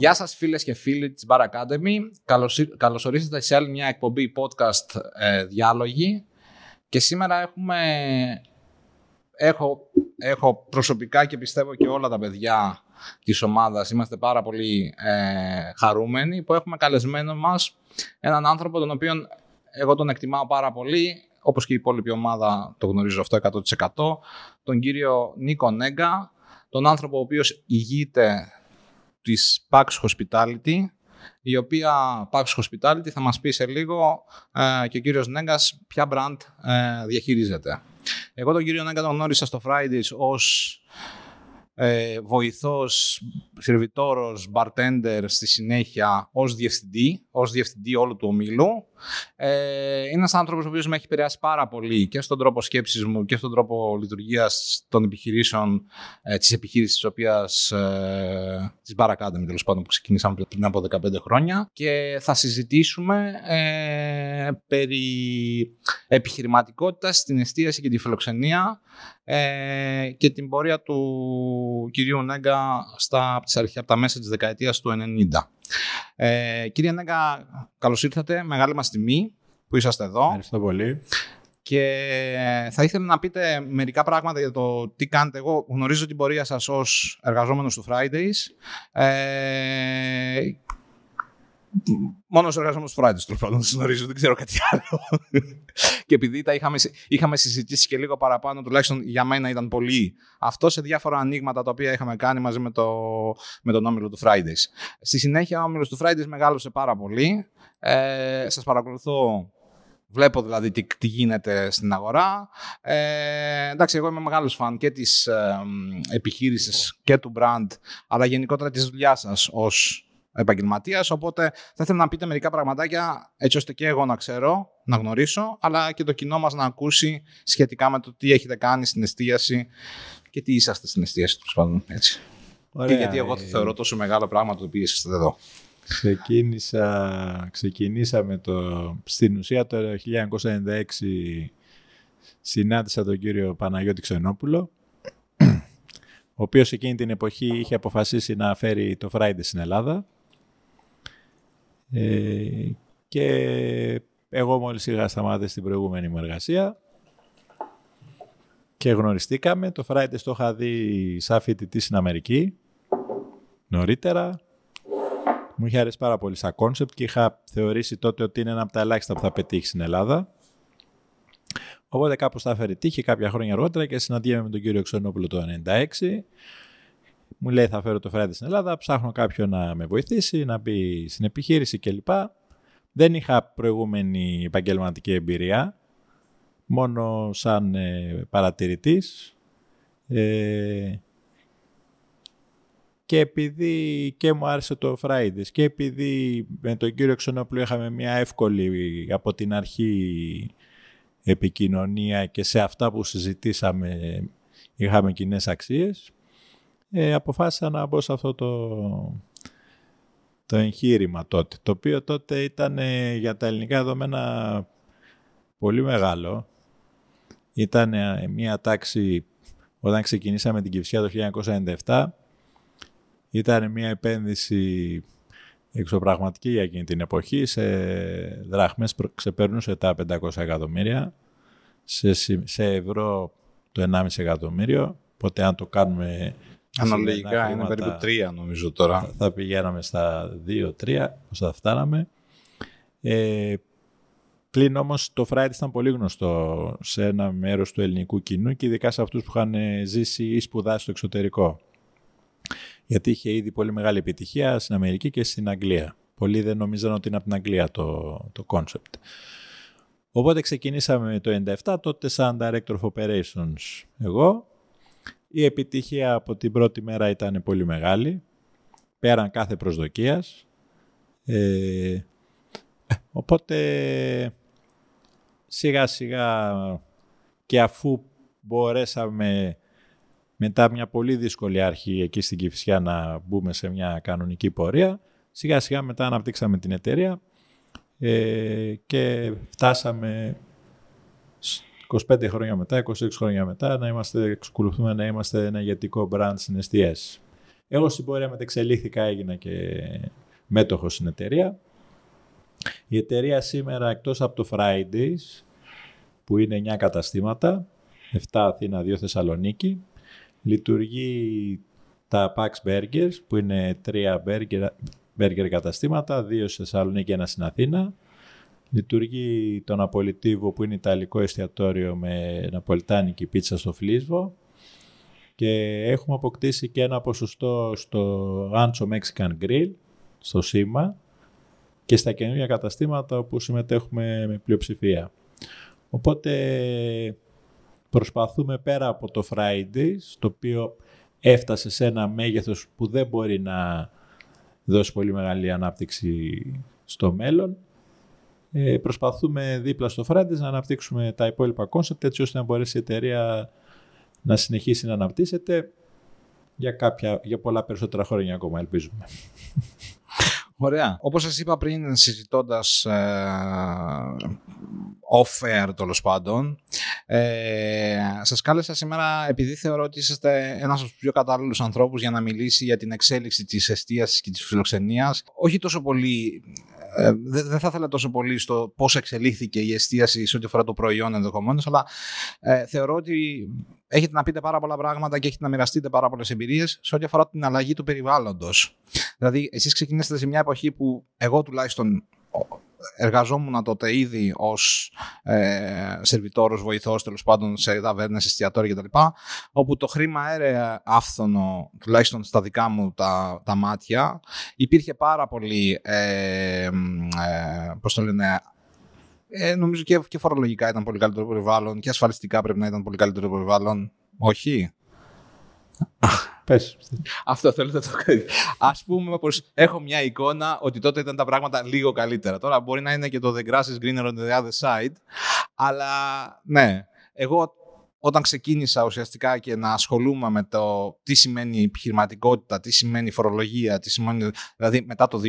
Γεια σας φίλες και φίλοι της Bar Academy. Καλώς, καλώς ορίσατε σε άλλη μια εκπομπή podcast ε, διάλογοι. Και σήμερα έχουμε... Έχω, έχω προσωπικά και πιστεύω και όλα τα παιδιά της ομάδας. Είμαστε πάρα πολύ ε, χαρούμενοι που έχουμε καλεσμένο μας έναν άνθρωπο τον οποίο εγώ τον εκτιμάω πάρα πολύ όπως και η υπόλοιπη ομάδα το γνωρίζω αυτό 100%, τον κύριο Νίκο Νέγκα, τον άνθρωπο ο οποίος ηγείται της Pax Hospitality, η οποία Pax Hospitality θα μας πει σε λίγο ε, και ο κύριος Νέγκας ποια brand ε, διαχειρίζεται. Εγώ τον κύριο Νέγκα τον γνώρισα στο Fridays ως ε, βοηθός, σερβιτόρος, bartender στη συνέχεια ως διευθυντή, ως διευθυντή όλου του ομίλου. Ε, είναι ένας άνθρωπος ο οποίος με έχει επηρεάσει πάρα πολύ και στον τρόπο σκέψης μου και στον τρόπο λειτουργίας των επιχειρήσεων ε, της επιχείρησης της οποίας ε, της Bar Academy, τέλος πάντων, που ξεκινήσαμε πριν από 15 χρόνια και θα συζητήσουμε ε, περί επιχειρηματικότητας στην εστίαση και τη φιλοξενία ε, και την πορεία του κυρίου Νέγκα στα, από, τις αρχές, από τα μέσα της δεκαετίας του 90. Ε, κύριε Νέγκα, καλώς ήρθατε. Μεγάλη μας τιμή που είσαστε εδώ. Ευχαριστώ πολύ. Και θα ήθελα να πείτε μερικά πράγματα για το τι κάνετε. Εγώ γνωρίζω την πορεία σας ως εργαζόμενος του Fridays. Ε, Μόνο ο εργαζόμενο Fridays του πάντων, γνωρίζω, δεν ξέρω κάτι άλλο. και επειδή τα είχαμε, είχαμε συζητήσει και λίγο παραπάνω, τουλάχιστον για μένα ήταν πολύ αυτό σε διάφορα ανοίγματα τα οποία είχαμε κάνει μαζί με, το, με τον όμιλο του Fridays. Στη συνέχεια, ο όμιλος του Fridays μεγάλωσε πάρα πολύ. Ε, Σας παρακολουθώ Βλέπω δηλαδή τι, τι, γίνεται στην αγορά. Ε, εντάξει, εγώ είμαι μεγάλος φαν και της ε, επιχείρησης και του brand, αλλά γενικότερα της δουλειάς σας ως επαγγελματίας. Οπότε θα ήθελα να πείτε μερικά πραγματάκια έτσι ώστε και εγώ να ξέρω, να γνωρίσω, αλλά και το κοινό μας να ακούσει σχετικά με το τι έχετε κάνει στην εστίαση και τι είσαστε στην εστίαση, τέλος πάντων. Έτσι. Ωραία, και γιατί εγώ το θεωρώ τόσο μεγάλο πράγμα το οποίο είστε εδώ. Ξεκίνησα, ξεκινήσαμε το, στην ουσία το 1996 συνάντησα τον κύριο Παναγιώτη Ξενόπουλο ο οποίος εκείνη την εποχή είχε αποφασίσει να φέρει το Friday στην Ελλάδα ε, και εγώ μόλις είχα σταμάτησει την προηγούμενη μου εργασία και γνωριστήκαμε. Το Fridays το είχα δει σαν φοιτητή στην Αμερική νωρίτερα. Μου είχε αρέσει πάρα πολύ σαν κόνσεπτ και είχα θεωρήσει τότε ότι είναι ένα από τα ελάχιστα που θα πετύχει στην Ελλάδα. Οπότε κάπως θα έφερε τύχη κάποια χρόνια αργότερα και συναντήσαμε με τον κύριο Ξενόπουλο το 1996 μου λέει θα φέρω το Fridays στην Ελλάδα, ψάχνω κάποιον να με βοηθήσει, να μπει στην επιχείρηση κλπ. Δεν είχα προηγούμενη επαγγελματική εμπειρία, μόνο σαν ε, παρατηρητής. Ε, και επειδή και μου άρεσε το Fridays και επειδή με τον κύριο Ξενόπουλο είχαμε μια εύκολη από την αρχή επικοινωνία και σε αυτά που συζητήσαμε είχαμε κοινές αξίες, ε, αποφάσισα να μπω σε αυτό το, το εγχείρημα τότε, το οποίο τότε ήταν ε, για τα ελληνικά δεδομένα πολύ μεγάλο. Ήταν ε, μια τάξη, όταν ξεκινήσαμε την Κυψιά το 1997, ήταν μια επένδυση εξωπραγματική για εκείνη την εποχή, σε δραχμές ξεπέρνουσε τα 500 εκατομμύρια, σε, σε ευρώ το 1,5 εκατομμύριο, οπότε αν το κάνουμε Αναλογικά είναι περίπου τρία νομίζω τώρα. Θα, θα πηγαίναμε στα δύο-τρία, όσο θα φτάναμε. Ε, πλην όμως το Friday ήταν πολύ γνωστό σε ένα μέρος του ελληνικού κοινού και ειδικά σε αυτούς που είχαν ζήσει ή σπουδάσει στο εξωτερικό. Γιατί είχε ήδη πολύ μεγάλη επιτυχία στην Αμερική και στην Αγγλία. Πολλοί δεν νομίζαν ότι είναι από την Αγγλία το, το concept. Οπότε ξεκινήσαμε το 97, τότε σαν Director of Operations εγώ η επιτυχία από την πρώτη μέρα ήταν πολύ μεγάλη, πέραν κάθε προσδοκίας. Ε, οπότε σιγά σιγά και αφού μπορέσαμε μετά μια πολύ δύσκολη αρχή εκεί στην Κηφισιά να μπούμε σε μια κανονική πορεία, σιγά σιγά μετά αναπτύξαμε την εταιρεία ε, και φτάσαμε 25 χρόνια μετά, 26 χρόνια μετά, να είμαστε, εξακολουθούμε να είμαστε ένα ηγετικό brand στην STS. Εγώ στην πορεία μετεξελίχθηκα, έγινα και μέτοχος στην εταιρεία. Η εταιρεία σήμερα εκτός από το Fridays, που είναι 9 καταστήματα, 7 Αθήνα, 2 Θεσσαλονίκη, λειτουργεί τα Pax Burgers, που είναι 3 burger, burger καταστήματα, 2 στη Θεσσαλονίκη και 1 στην Αθήνα. Λειτουργεί το Ναπολιτίβο, που είναι ιταλικό εστιατόριο με ναπολιτάνικη πίτσα στο Φλίσβο. Και έχουμε αποκτήσει και ένα ποσοστό στο Ancho Mexican Grill, στο ΣΥΜΑ, και στα καινούργια καταστήματα όπου συμμετέχουμε με πλειοψηφία. Οπότε προσπαθούμε πέρα από το Fridays, το οποίο έφτασε σε ένα μέγεθος που δεν μπορεί να δώσει πολύ μεγάλη ανάπτυξη στο μέλλον. Ε, προσπαθούμε δίπλα στο Fridays να αναπτύξουμε τα υπόλοιπα concept έτσι ώστε να μπορέσει η εταιρεία να συνεχίσει να αναπτύσσεται για, κάποια, για πολλά περισσότερα χρόνια ακόμα ελπίζουμε. Ωραία. Όπως σας είπα πριν συζητώντας ε, off-air τέλος πάντων, ε, σας κάλεσα σήμερα επειδή θεωρώ ότι είστε ένας από τους πιο κατάλληλους ανθρώπους για να μιλήσει για την εξέλιξη της εστίασης και της φιλοξενίας. Όχι τόσο πολύ ε, δεν θα ήθελα τόσο πολύ στο πώς εξελίχθηκε η εστίαση σε ό,τι αφορά το προϊόν ενδεχομένως, αλλά ε, θεωρώ ότι έχετε να πείτε πάρα πολλά πράγματα και έχετε να μοιραστείτε πάρα πολλές εμπειρίες σε ό,τι αφορά την αλλαγή του περιβάλλοντος. Δηλαδή, εσείς ξεκινήσατε σε μια εποχή που εγώ τουλάχιστον εργαζόμουν τότε ήδη ως ε, σερβιτόρος, βοηθός τέλος πάντων σε ταβέρνες, εστιατόρια κτλ. Όπου το χρήμα έρεε άφθονο, τουλάχιστον στα δικά μου τα, τα μάτια. Υπήρχε πάρα πολύ, ε, ε, πώς το λένε, ε, νομίζω και, και φορολογικά ήταν πολύ καλύτερο περιβάλλον και ασφαλιστικά πρέπει να ήταν πολύ καλύτερο περιβάλλον. Όχι. Πες. Αυτό θέλω να το κάνω. Α πούμε πως έχω μια εικόνα ότι τότε ήταν τα πράγματα λίγο καλύτερα. Τώρα μπορεί να είναι και το The grass is greener on the other side. Αλλά ναι, εγώ όταν ξεκίνησα ουσιαστικά και να ασχολούμαι με το τι σημαίνει επιχειρηματικότητα, τι σημαίνει φορολογία, τι σημαίνει, δηλαδή μετά το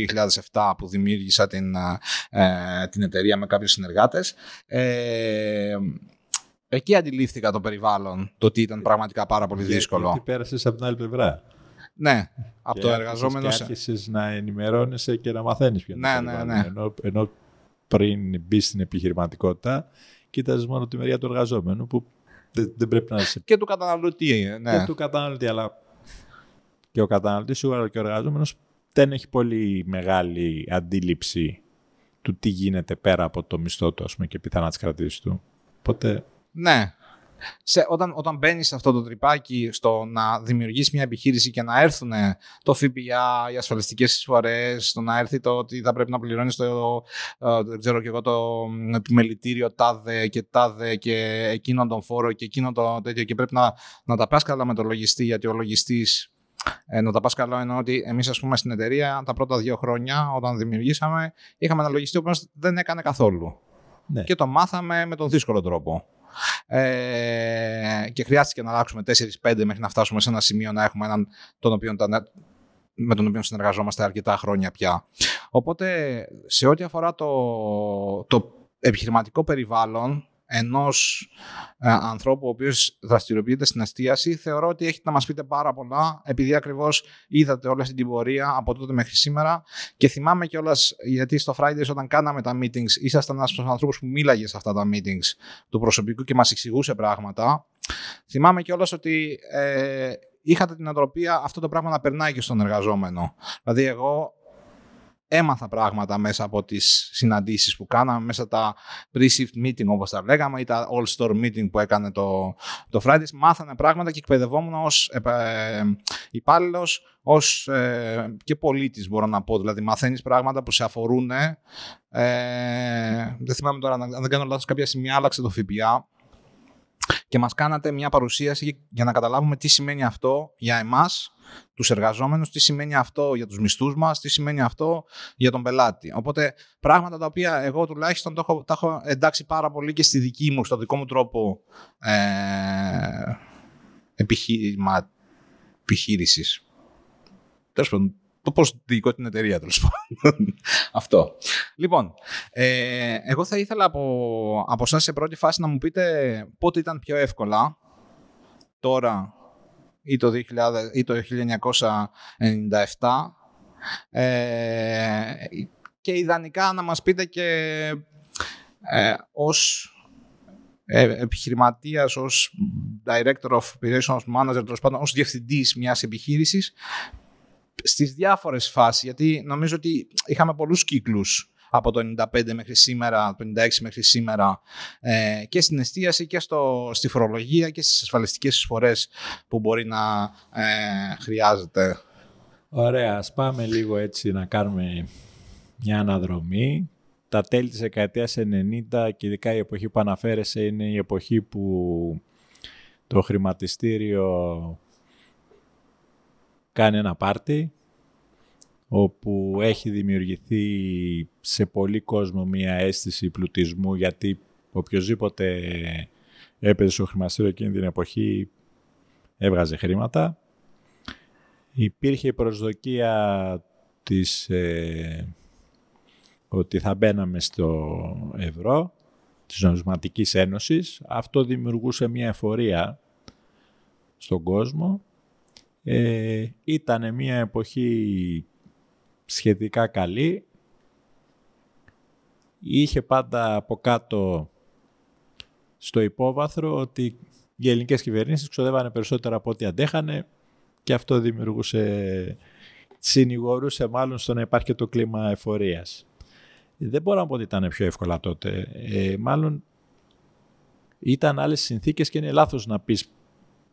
2007 που δημιούργησα την, ε, την εταιρεία με κάποιους συνεργάτες, ε, Εκεί αντιλήφθηκα το περιβάλλον, το ότι ήταν πραγματικά πάρα πολύ δύσκολο. Γιατί πέρασες από την άλλη πλευρά. Ναι, από το εργαζόμενο. Και άρχισες να ενημερώνεσαι και να μαθαίνεις ποιο ναι, είναι ναι, ναι. Ενώ, ενώ πριν μπει στην επιχειρηματικότητα, κοίταζες μόνο τη μεριά του εργαζόμενου που δεν, δεν πρέπει να είσαι. Και του καταναλωτή, ναι. Και του καταναλωτή, αλλά και ο καταναλωτής σίγουρα και ο εργαζόμενος δεν έχει πολύ μεγάλη αντίληψη του τι γίνεται πέρα από το μισθό του, ας πούμε, και πιθανά τις κρατήσεις του. Οπότε ναι. Σε, όταν, όταν μπαίνεις σε αυτό το τρυπάκι στο να δημιουργήσει μια επιχείρηση και να έρθουν το ΦΠΑ, οι ασφαλιστικές εισφορές, το να έρθει το ότι θα πρέπει να πληρώνεις το, ε, ξέρω και εγώ, το επιμελητήριο τάδε και τάδε και εκείνον τον φόρο και εκείνον το τέτοιο και πρέπει να, να τα πας καλά με το λογιστή γιατί ο λογιστής ε, να τα πας καλά εννοώ ότι εμείς, ας πούμε, στην εταιρεία τα πρώτα δύο χρόνια, όταν δημιουργήσαμε, είχαμε ένα λογιστή που δεν έκανε καθόλου. Ναι. Και το μάθαμε με τον δύσκολο τρόπο. Ε, και χρειάστηκε να αλλάξουμε 4-5 μέχρι να φτάσουμε σε ένα σημείο να έχουμε έναν τον οποίο, με τον οποίο συνεργαζόμαστε αρκετά χρόνια πια. Οπότε, σε ό,τι αφορά το, το επιχειρηματικό περιβάλλον, ενός ε, ανθρώπου ο οποίος δραστηριοποιείται στην εστίαση θεωρώ ότι έχετε να μας πείτε πάρα πολλά επειδή ακριβώς είδατε όλη αυτή την πορεία από τότε μέχρι σήμερα. Και θυμάμαι κιόλας γιατί στο Fridays όταν κάναμε τα meetings ήσασταν ένας από τους ανθρώπους που μίλαγε σε αυτά τα meetings του προσωπικού και μας εξηγούσε πράγματα. Θυμάμαι κιόλας ότι ε, είχατε την οτροπία αυτό το πράγμα να περνάει και στον εργαζόμενο. Δηλαδή εγώ έμαθα πράγματα μέσα από τις συναντήσεις που κάναμε, μέσα τα pre-shift meeting όπως τα λέγαμε ή τα all-store meeting που έκανε το, το Fridays. Μάθανε πράγματα και εκπαιδευόμουν ως ε, υπάλληλος, ως ε, και πολίτης μπορώ να πω. Δηλαδή μαθαίνεις πράγματα που σε αφορούν. Ε, δεν θυμάμαι τώρα, αν δεν κάνω λάθος, κάποια σημεία άλλαξε το ΦΠΑ και μας κάνατε μια παρουσίαση για να καταλάβουμε τι σημαίνει αυτό για εμάς τους εργαζόμενους, τι σημαίνει αυτό για τους μισθούς μας, τι σημαίνει αυτό για τον πελάτη. Οπότε πράγματα τα οποία εγώ τουλάχιστον το έχω, τα έχω εντάξει πάρα πολύ και στη δική μου, στο δικό μου τρόπο ε, επιχείρημα, επιχείρησης. Τέλος πάντων, το πώς διοικώ την εταιρεία, τέλος πάντων. Αυτό. Λοιπόν, ε, εγώ θα ήθελα από, από εσάς σε πρώτη φάση να μου πείτε πότε ήταν πιο εύκολα τώρα ή το, 2000, ή το 1997 ε, και ιδανικά να μας πείτε και ε, ως ε, επιχειρηματίας, ως director of operations manager, τέλος πάντων, ως διευθυντής μιας επιχείρησης στις διάφορες φάσεις, γιατί νομίζω ότι είχαμε πολλούς κύκλους από το 95 μέχρι σήμερα, το 96 μέχρι σήμερα ε, και στην εστίαση και στο, στη φορολογία και στις ασφαλιστικές εισφορές που μπορεί να ε, χρειάζεται. Ωραία, ας πάμε λίγο έτσι να κάνουμε μια αναδρομή. Τα τέλη της δεκαετίας 90 και ειδικά η εποχή που αναφέρεσαι είναι η εποχή που το χρηματιστήριο κάνει ένα πάρτι όπου έχει δημιουργηθεί σε πολύ κόσμο μία αίσθηση πλουτισμού γιατί οποιοδήποτε έπαιζε στο χρηματιστήριο εκείνη την εποχή έβγαζε χρήματα. Υπήρχε η προσδοκία της, ε, ότι θα μπαίναμε στο ευρώ της Νομισματικής Ένωσης. Αυτό δημιουργούσε μια εφορία στον κόσμο. Ε, ήταν μια εποχή σχετικά καλή. Είχε πάντα από κάτω στο υπόβαθρο ότι οι ελληνικές κυβερνήσεις ξοδεύανε περισσότερα από ό,τι αντέχανε και αυτό δημιουργούσε, συνηγορούσε μάλλον στο να υπάρχει και το κλίμα εφορίας. Δεν μπορώ να πω ότι ήταν πιο εύκολα τότε. Ε, μάλλον ήταν άλλες συνθήκες και είναι λάθος να πεις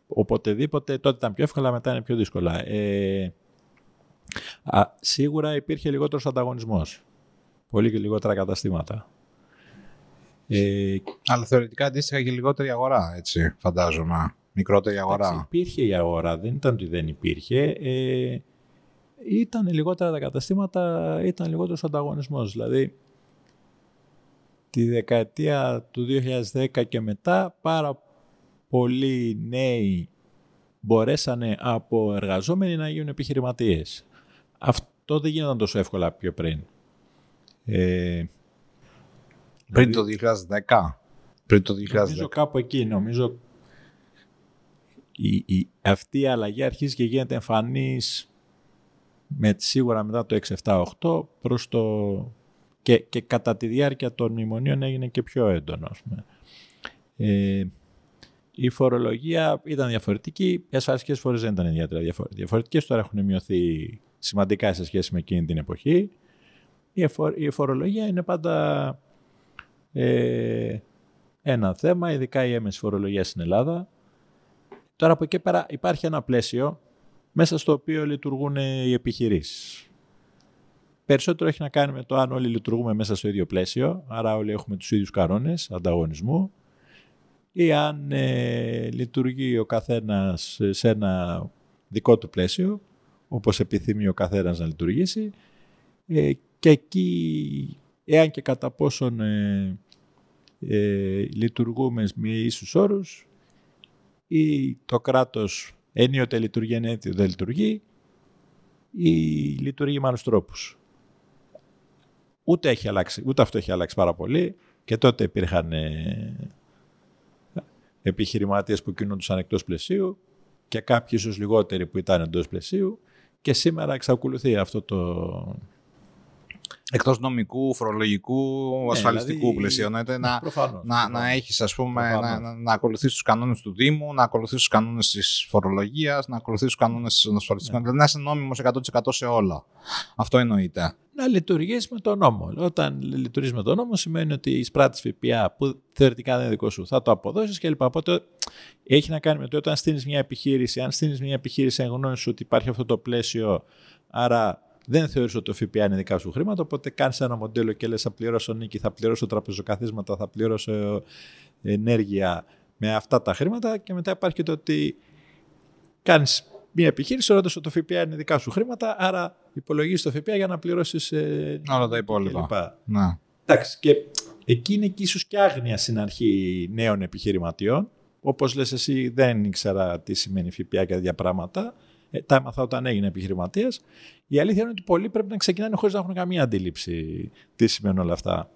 οποτεδήποτε τότε ήταν πιο εύκολα, μετά είναι πιο δύσκολα. Ε, Α, σίγουρα υπήρχε λιγότερος ανταγωνισμός. Πολύ και λιγότερα καταστήματα. Ε, Αλλά θεωρητικά αντίστοιχα και λιγότερη αγορά, έτσι, φαντάζομαι. Μικρότερη αγορά. Έτσι, υπήρχε η αγορά, δεν ήταν ότι δεν υπήρχε. Ε, ήταν λιγότερα τα καταστήματα, ήταν λιγότερος ανταγωνισμός. Δηλαδή, τη δεκαετία του 2010 και μετά, πάρα πολλοί νέοι μπορέσανε από εργαζόμενοι να γίνουν επιχειρηματίες. Αυτό δεν γίνονταν τόσο εύκολα πιο πριν. Ε, πριν το 2010. Πριν το 2010. Νομίζω κάπου εκεί, νομίζω η, η, αυτή η αλλαγή αρχίζει και γίνεται εμφανής με, σίγουρα μετά το 6-7-8 προς το... Και, και κατά τη διάρκεια των μνημονίων έγινε και πιο έντονος. Ε, η φορολογία ήταν διαφορετική, οι ασφαλιστικές φορές δεν ήταν ιδιαίτερα διαφορετικές. Τώρα έχουν μειωθεί σημαντικά σε σχέση με εκείνη την εποχή. Η φορολογία είναι πάντα ε, ένα θέμα, ειδικά η έμεση φορολογία στην Ελλάδα. Τώρα από εκεί πέρα υπάρχει ένα πλαίσιο μέσα στο οποίο λειτουργούν οι επιχειρήσεις. Περισσότερο έχει να κάνει με το αν όλοι λειτουργούμε μέσα στο ίδιο πλαίσιο, άρα όλοι έχουμε τους ίδιους κανόνες ανταγωνισμού ή αν ε, λειτουργεί ο καθένας σε ένα δικό του πλαίσιο όπως επιθυμεί ο καθένας να λειτουργήσει ε, και εκεί, εάν και κατά πόσον ε, ε, λειτουργούμε με ίσους όρους ή το κράτος ενίοτε λειτουργεί, ενίοτε δεν λειτουργεί ή λειτουργεί με άλλους τρόπους. Ούτε, έχει αλλάξει, ούτε αυτό έχει αλλάξει πάρα πολύ και τότε υπήρχαν ε, επιχειρηματίες που κινούντουσαν εκτός πλαισίου και κάποιοι ίσως λιγότεροι που ήταν εντός πλαισίου και σήμερα εξακολουθεί αυτό το... Εκτός νομικού, φορολογικού, ναι, ασφαλιστικού δηλαδή, πλαισίου. Ναι, να, να, να, να έχεις, ας πούμε, να, να, να ακολουθείς τους κανόνες του Δήμου, να ακολουθείς τους κανόνες της φορολογίας, να ακολουθείς τους κανόνες των ασφαλιστικών. Ναι. Δηλαδή να είσαι νόμιμος 100% σε όλα. Αυτό εννοείται να λειτουργήσει με τον νόμο. Όταν λειτουργείς με τον νόμο, σημαίνει ότι εισπράττεις ΦΠΑ που θεωρητικά δεν είναι δικό σου, θα το αποδώσεις κλπ. Οπότε έχει να κάνει με το όταν στείλει μια επιχείρηση, αν στείλει μια επιχείρηση εν γνώση ότι υπάρχει αυτό το πλαίσιο, άρα δεν θεωρείς ότι το ΦΠΑ είναι δικά σου χρήματα, οπότε κάνεις ένα μοντέλο και λες: Θα πληρώσω νίκη, θα πληρώσω τραπεζοκαθίσματα, θα πληρώσω ενέργεια με αυτά τα χρήματα και μετά υπάρχει το ότι κάνεις μια επιχείρηση, ρωτά ότι το ΦΠΑ είναι δικά σου χρήματα, άρα υπολογίζεις το ΦΠΑ για να πληρώσεις. Ε, Όλα τα υπόλοιπα. Να. Εντάξει, και εκεί είναι και ίσως και άγνοια στην αρχή νέων επιχειρηματιών. Όπως λες, εσύ δεν ήξερα τι σημαίνει ΦΠΑ και τέτοια πράγματα. Ε, τα έμαθα όταν έγινε επιχειρηματίας. Η αλήθεια είναι ότι πολλοί πρέπει να ξεκινάνε χωρίς να έχουν καμία αντίληψη τι σημαίνουν όλα αυτά.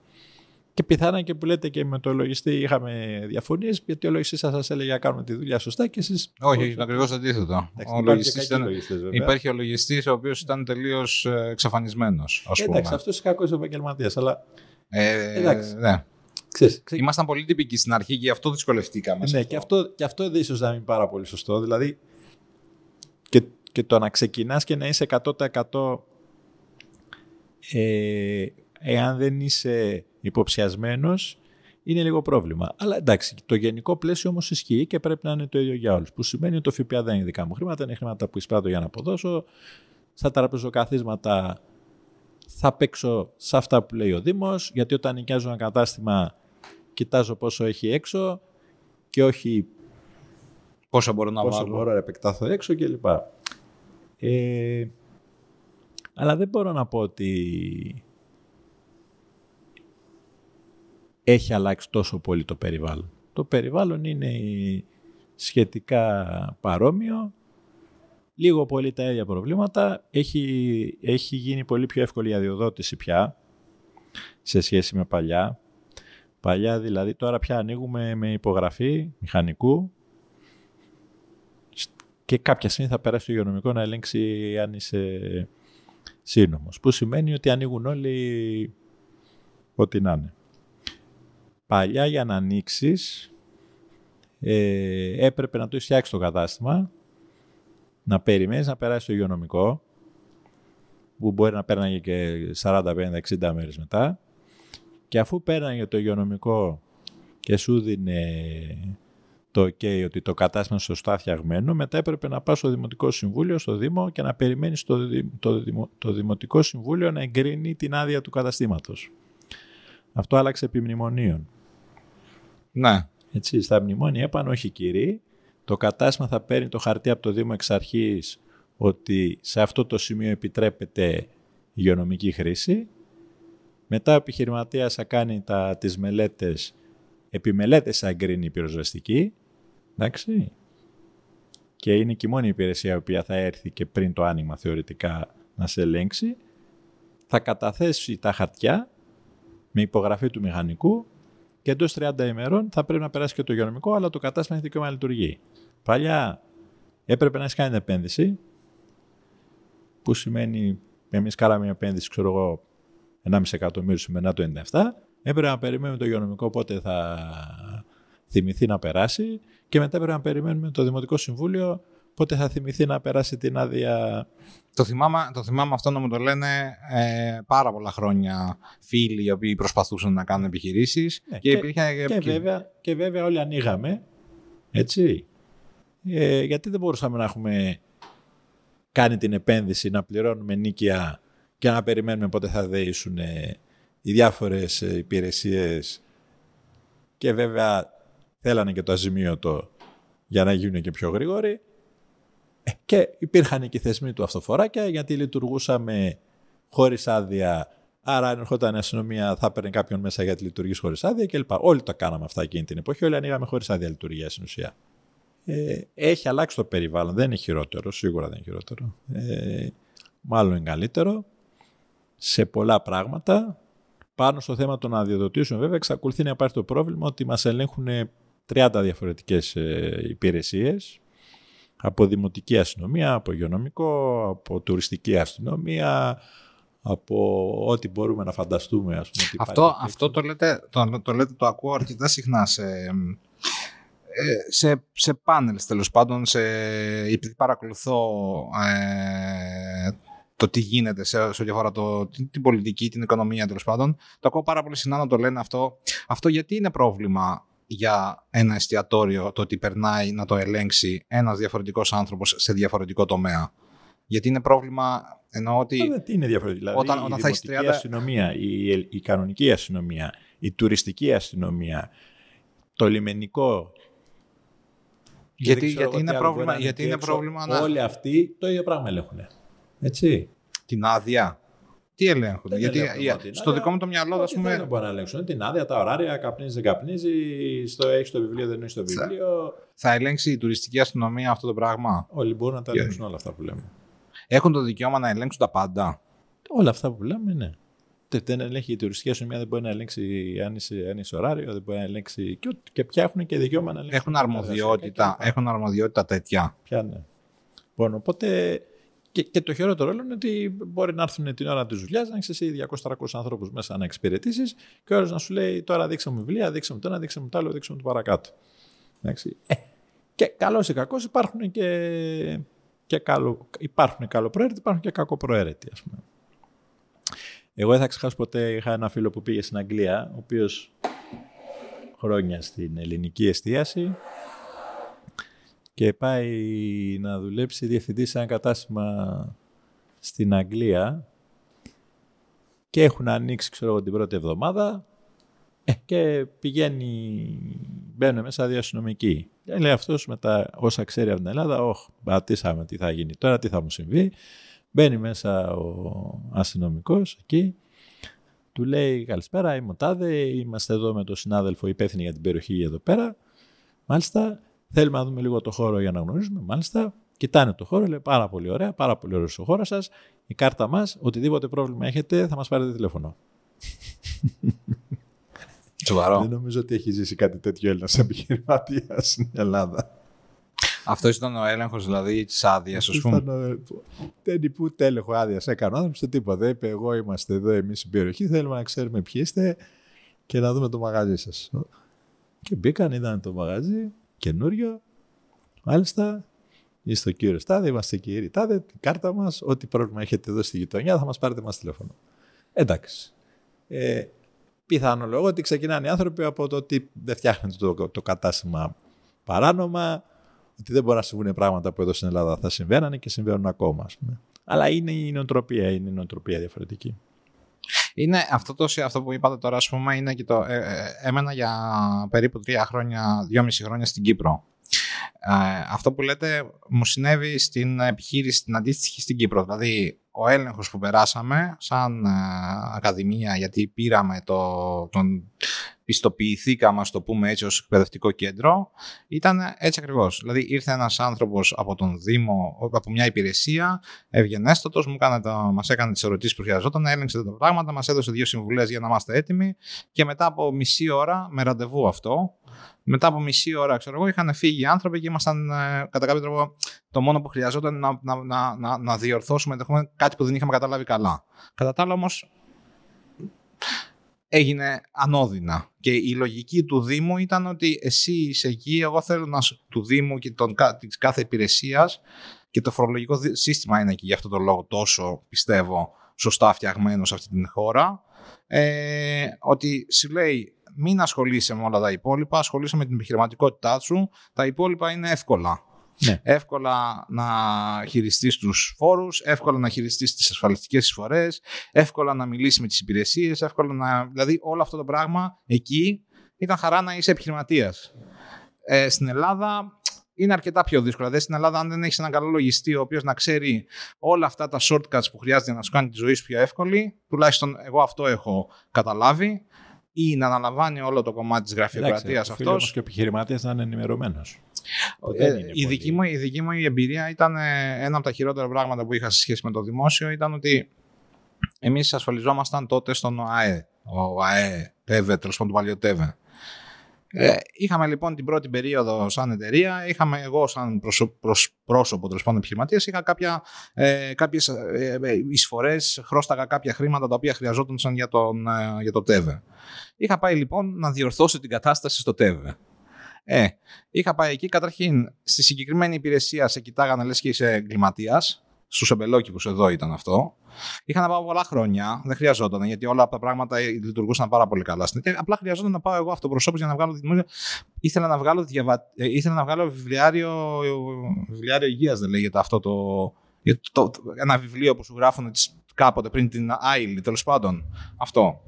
Και πιθανά και που λέτε και με το λογιστή είχαμε διαφωνίες, γιατί ο λογιστής σας έλεγε να κάνουμε τη δουλειά σωστά και εσείς. Όχι, είναι ακριβώς το αντίθετο. Ο λογιστής ήταν... Υπάρχει ο λογιστής ο οποίος ήταν τελείως εξαφανισμένος. Εντάξει, αυτός είναι κακός επαγγελματίας, αλλά. Ε, εντάξει. Ναι. Ξέρεις, ξέρεις. Ήμασταν πολύ τυπικοί στην αρχή και γι' αυτό δυσκολευτήκαμε. Ναι, και αυτό, και αυτό ίσω να μην είναι πάρα πολύ σωστό. Δηλαδή, και, και το να ξεκινάς και να είσαι 100% ε, εάν δεν είσαι υποψιασμένος είναι λίγο πρόβλημα. Αλλά εντάξει, το γενικό πλαίσιο όμως ισχύει και πρέπει να είναι το ίδιο για όλους. Που σημαίνει ότι το ΦΠΑ δεν είναι δικά μου χρήματα, είναι χρήματα που εισπράττω για να αποδώσω. Στα τραπεζοκαθίσματα θα παίξω σε αυτά που λέει ο Δήμος, γιατί όταν νοικιάζω ένα κατάστημα κοιτάζω πόσο έχει έξω και όχι πόσο μπορώ να πόσο μπορώ να επεκτάθω έξω κλπ. Ε, αλλά δεν μπορώ να πω ότι έχει αλλάξει τόσο πολύ το περιβάλλον. Το περιβάλλον είναι σχετικά παρόμοιο, λίγο πολύ τα ίδια προβλήματα. Έχει, έχει γίνει πολύ πιο εύκολη η αδειοδότηση πια σε σχέση με παλιά. Παλιά δηλαδή τώρα πια ανοίγουμε με υπογραφή μηχανικού και κάποια στιγμή θα περάσει το υγειονομικό να ελέγξει αν είσαι σύνομος. Που σημαίνει ότι ανοίγουν όλοι ό,τι να είναι. Παλιά για να ανοίξεις, ε, έπρεπε να το φτιάξει το κατάστημα, να περιμένεις να περάσει το υγειονομικό, που μπορεί να πέρναγε και 40, 50, 60 μέρες μετά, και αφού πέρναγε το υγειονομικό και σου δίνε το OK ότι το κατάστημα είναι σωστά φτιαγμένο, μετά έπρεπε να πας στο Δημοτικό Συμβούλιο, στο Δήμο και να περιμένεις το, το, το Δημοτικό Συμβούλιο να εγκρίνει την άδεια του καταστήματος. Αυτό άλλαξε επί μνημονίων. Ναι. Έτσι, στα μνημόνια έπαν όχι κύριοι, το κατάστημα θα παίρνει το χαρτί από το Δήμο εξ αρχής ότι σε αυτό το σημείο επιτρέπεται υγειονομική χρήση. Μετά ο επιχειρηματίας θα κάνει τα, τις μελέτες, επιμελέτες θα εγκρίνει η πυροσβεστική, εντάξει. Και είναι και η μόνη υπηρεσία η οποία θα έρθει και πριν το άνοιγμα θεωρητικά να σε ελέγξει. Θα καταθέσει τα χαρτιά με υπογραφή του μηχανικού και εντός 30 ημερών θα πρέπει να περάσει και το υγειονομικό, αλλά το κατάστημα έχει δικαίωμα να λειτουργεί. Παλιά έπρεπε να έχεις κάνει επένδυση, που σημαίνει εμείς κάναμε μια επένδυση, ξέρω εγώ, 1,5 εκατομμύριο σημαίνει το 97. Έπρεπε να περιμένουμε το υγειονομικό πότε θα θυμηθεί να περάσει και μετά έπρεπε να περιμένουμε το Δημοτικό Συμβούλιο πότε θα θυμηθεί να περάσει την άδεια. Το θυμάμαι, το θυμάμαι αυτό να μου το λένε ε, πάρα πολλά χρόνια φίλοι οι οποίοι προσπαθούσαν να κάνουν επιχειρήσεις. Ναι, και, και, και, βέβαια, και βέβαια όλοι ανοίγαμε. Έτσι. Ε, γιατί δεν μπορούσαμε να έχουμε κάνει την επένδυση, να πληρώνουμε νίκια και να περιμένουμε πότε θα δεήσουν ε, οι διάφορες ε, υπηρεσίες και βέβαια θέλανε και το αζημίωτο για να γίνουν και πιο γρήγοροι. Και υπήρχαν και οι θεσμοί του αυτοφοράκια γιατί λειτουργούσαμε χωρίς άδεια. Άρα, αν ερχόταν η αστυνομία, θα έπαιρνε κάποιον μέσα γιατί λειτουργεί χωρίς άδεια κλπ. Όλοι τα κάναμε αυτά εκείνη την εποχή. Όλοι ανοίγαμε χωρίς άδεια λειτουργία στην ουσία. Ε, έχει αλλάξει το περιβάλλον. Δεν είναι χειρότερο. Σίγουρα δεν είναι χειρότερο. Ε, μάλλον είναι καλύτερο σε πολλά πράγματα. Πάνω στο θέμα των αδειοδοτήσεων, βέβαια, εξακολουθεί να υπάρχει το πρόβλημα ότι μας ελέγχουν 30 διαφορετικές ε, υπηρεσίες από δημοτική αστυνομία, από υγειονομικό, από τουριστική αστυνομία, από ό,τι μπορούμε να φανταστούμε. Ας πούμε, αυτό αυτό το, λέτε, το, το λέτε, το ακούω αρκετά συχνά σε, ε, σε, σε πάνελς τέλος πάντων, σε, επειδή παρακολουθώ ε, το τι γίνεται σε, σε ό,τι αφορά το, την, την, πολιτική, την οικονομία τέλος πάντων. Το ακούω πάρα πολύ συχνά να το λένε αυτό. Αυτό γιατί είναι πρόβλημα; Για ένα εστιατόριο το ότι περνάει να το ελέγξει ένας διαφορετικός άνθρωπος σε διαφορετικό τομέα. Γιατί είναι πρόβλημα, εννοώ ότι... Δεν είναι διαφορετικό. Δηλαδή, όταν, η όταν θα έχεις 30... αστυνομία, η, η κανονική αστυνομία, η τουριστική αστυνομία, το λιμενικό... Γιατί, γιατί είναι πρόβλημα, γιατί είναι πρόβλημα να... Όλοι αυτοί το ίδιο πράγμα ελέγχουν. Έτσι. Την άδεια. Τι ελέγχουν. Γιατί στο δικό μου το μυαλό, ας πούμε. Δεν μπορεί να ελέγξουν την άδεια, τα ωράρια, καπνίζει, δεν καπνίζει, στο έχει το βιβλίο, δεν έχει το βιβλίο. Θα, ελέγξει η τουριστική αστυνομία αυτό το πράγμα; Όλοι μπορούν να τα ελέγξουν όλα αυτά που λέμε. Έχουν το δικαίωμα να ελέγξουν τα πάντα; Όλα αυτά που λέμε, ναι. δεν ελέγχει η τουριστική αστυνομία, δεν μπορεί να ελέγξει αν είσαι, αν είσαι ωράριο, δεν μπορεί να ελέγξει. Και, και πια έχουν και δικαίωμα να ελέγξουν. Έχουν αρμοδιότητα, έχουν αρμοδιότητα τέτοια. Πια ναι. Λοιπόν, οπότε και, και το χειρότερο είναι ότι μπορεί να έρθουν την ώρα της δουλειάς, να έχεις εσύ 200-300 ανθρώπους μέσα να εξυπηρετήσεις και ο άλλος να σου λέει τώρα δείξα μου βιβλία, δείξα μου το ένα, δείξα μου το άλλο, δείξα μου το παρακάτω. Εντάξει. Ε, και καλός ή κακός υπάρχουν και, και καλό, υπάρχουν καλοπροαίρετοι, υπάρχουν και κακοπροαίρετοι, ας πούμε. Εγώ δεν θα ξεχάσω ποτέ, είχα ένα φίλο που πήγε στην Αγγλία, ο οποίος χρόνια στην ελληνική εστίαση και πάει να δουλέψει διευθυντή σε ένα κατάστημα στην Αγγλία και έχουν ανοίξει, ξέρω εγώ, την πρώτη εβδομάδα ε, και πηγαίνει, μπαίνουν μέσα δύο αστυνομικοί. Και λέει αυτός μετά όσα ξέρει από την Ελλάδα, όχι, πατήσαμε τι θα γίνει τώρα, τι θα μου συμβεί. Μπαίνει μέσα ο αστυνομικός εκεί, του λέει καλησπέρα, είμαι ο Τάδε, είμαστε εδώ με τον συνάδελφο υπεύθυνοι για την περιοχή εδώ πέρα. Μάλιστα, Θέλουμε να δούμε λίγο το χώρο για να γνωρίζουμε. Μάλιστα, κοιτάνε το χώρο, λέει πάρα πολύ ωραία, πάρα πολύ ωραίος ο χώρος σας. Η κάρτα μας, οτιδήποτε πρόβλημα έχετε, θα μας πάρετε τηλέφωνο. Σοβαρό. Δεν νομίζω ότι έχει ζήσει κάτι τέτοιο Έλληνας επιχειρηματίας στην Ελλάδα. Αυτό ήταν ο έλεγχος δηλαδή της άδειας, ας πούμε. Δεν είπε ούτε έλεγχο άδεια. Έκανε ο άνθρωπος τίποτα. Είπε: Εγώ είμαστε εδώ, εμείς στην περιοχή. Θέλουμε να ξέρουμε ποιοι είστε και να δούμε το μαγαζί σας. Και μπήκαν, είδαν το μαγαζί, καινούριο. Μάλιστα, είστε ο κύριος Τάδε, είμαστε κύριοι Τάδε, την κάρτα μας, ό,τι πρόβλημα έχετε εδώ στη γειτονιά θα μας πάρετε μας τηλέφωνο. Εντάξει. Ε, πιθανό λόγο ότι ξεκινάνε οι άνθρωποι από το ότι δεν φτιάχνετε το, το κατάστημα παράνομα, ότι δεν μπορεί να συμβούν πράγματα που εδώ στην Ελλάδα θα συμβαίνανε και συμβαίνουν ακόμα. Ας πούμε. Αλλά είναι η νοοτροπία, είναι η νοοτροπία διαφορετική. Είναι αυτό, το, αυτό που είπατε τώρα, ας πούμε, είναι και το, ε, ε, έμενα για περίπου τρία χρόνια, δυόμιση χρόνια στην Κύπρο. Ε, αυτό που λέτε μου συνέβη στην επιχείρηση την αντίστοιχη στην Κύπρο. Δηλαδή, ο έλεγχος που περάσαμε σαν ε, Ακαδημία, γιατί πήραμε το, τον, πιστοποιηθήκαμε, ας το πούμε έτσι, ως εκπαιδευτικό κέντρο, ήταν έτσι ακριβώς. Δηλαδή, ήρθε ένας άνθρωπος από τον Δήμο, από μια υπηρεσία, ευγενέστατο, μας έκανε τις ερωτήσεις που χρειαζόταν, έλεγξε τα πράγματα, μας έδωσε δύο συμβουλές για να είμαστε έτοιμοι και μετά από μισή ώρα, με ραντεβού αυτό, μετά από μισή ώρα, ξέρω εγώ, είχαν φύγει οι άνθρωποι και ήμασταν ε, κατά κάποιο τρόπο το μόνο που χρειαζόταν να, να, να, να, να διορθώσουμε κάτι που δεν είχαμε καταλάβει καλά. Κατά τα άλλα όμως, έγινε ανώδυνα. Και η λογική του Δήμου ήταν ότι εσύ είσαι εκεί, εγώ θέλω να του Δήμου και των, της κάθε υπηρεσίας και το φορολογικό σύστημα είναι εκεί για αυτό το λόγο τόσο πιστεύω σωστά φτιαγμένο σε αυτή την χώρα ε, ότι σου λέει μην ασχολείσαι με όλα τα υπόλοιπα, ασχολείσαι με την επιχειρηματικότητά σου, τα υπόλοιπα είναι εύκολα. Ναι. Εύκολα να χειριστείς τους φόρους, εύκολα να χειριστείς τις ασφαλιστικές εισφορές, εύκολα να μιλήσεις με τις υπηρεσίες, εύκολα να. Δηλαδή, όλο αυτό το πράγμα εκεί ήταν χαρά να είσαι επιχειρηματίας. Ε, στην Ελλάδα είναι αρκετά πιο δύσκολο. Δηλαδή, στην Ελλάδα, αν δεν έχεις έναν καλό λογιστή, ο οποίος να ξέρει όλα αυτά τα shortcuts που χρειάζεται να σου κάνει τη ζωή σου πιο εύκολη, τουλάχιστον εγώ αυτό έχω καταλάβει, ή να αναλαμβάνει όλο το κομμάτι της γραφειοκρατίας αυτός. και ο επιχειρηματίας να είναι ενημερωμένος. Ε, η, δική μου, η δική μου η εμπειρία ήταν ε, ένα από τα χειρότερα πράγματα που είχα σε σχέση με το δημόσιο ήταν ότι εμείς ασφαλιζόμασταν τότε στον ΟΑΕ, ο ΟΑΕ, ΤΕΒΕ, τέλος πάντων του παλιό ΤΕΒΕ. Ε, είχαμε λοιπόν την πρώτη περίοδο σαν εταιρεία, είχαμε εγώ σαν προσω, προσ, πρόσωπο τέλος πάντων επιχειρηματίας, είχα κάποια, ε, κάποιες ε, ε, εισφορές, χρώσταγα κάποια χρήματα τα οποία χρειαζόταν για, τον, ε, για το ΤΕΒΕ. Είχα πάει λοιπόν να διορθώσω την κατάσταση στο ΤΕΒΕ. Ε, είχα πάει εκεί. Καταρχήν, στη συγκεκριμένη υπηρεσία σε κοιτάγανε λες και είσαι εγκληματίας. Στους εμπελόκηπους εδώ ήταν αυτό. Είχα να πάω πολλά χρόνια. Δεν χρειαζόταν γιατί όλα τα πράγματα λειτουργούσαν πάρα πολύ καλά. Απλά χρειαζόταν να πάω εγώ αυτοπροσώπω για να βγάλω δημόσια. Ήθελα να βγάλω, διαβα... Ε, ήθελα να βγάλω βιβλιάριο, βιβλιάριο υγείας, δεν λέγεται αυτό το... το. Ένα βιβλίο που σου γράφουν κάποτε πριν την Άιλ, τέλος πάντων. Αυτό.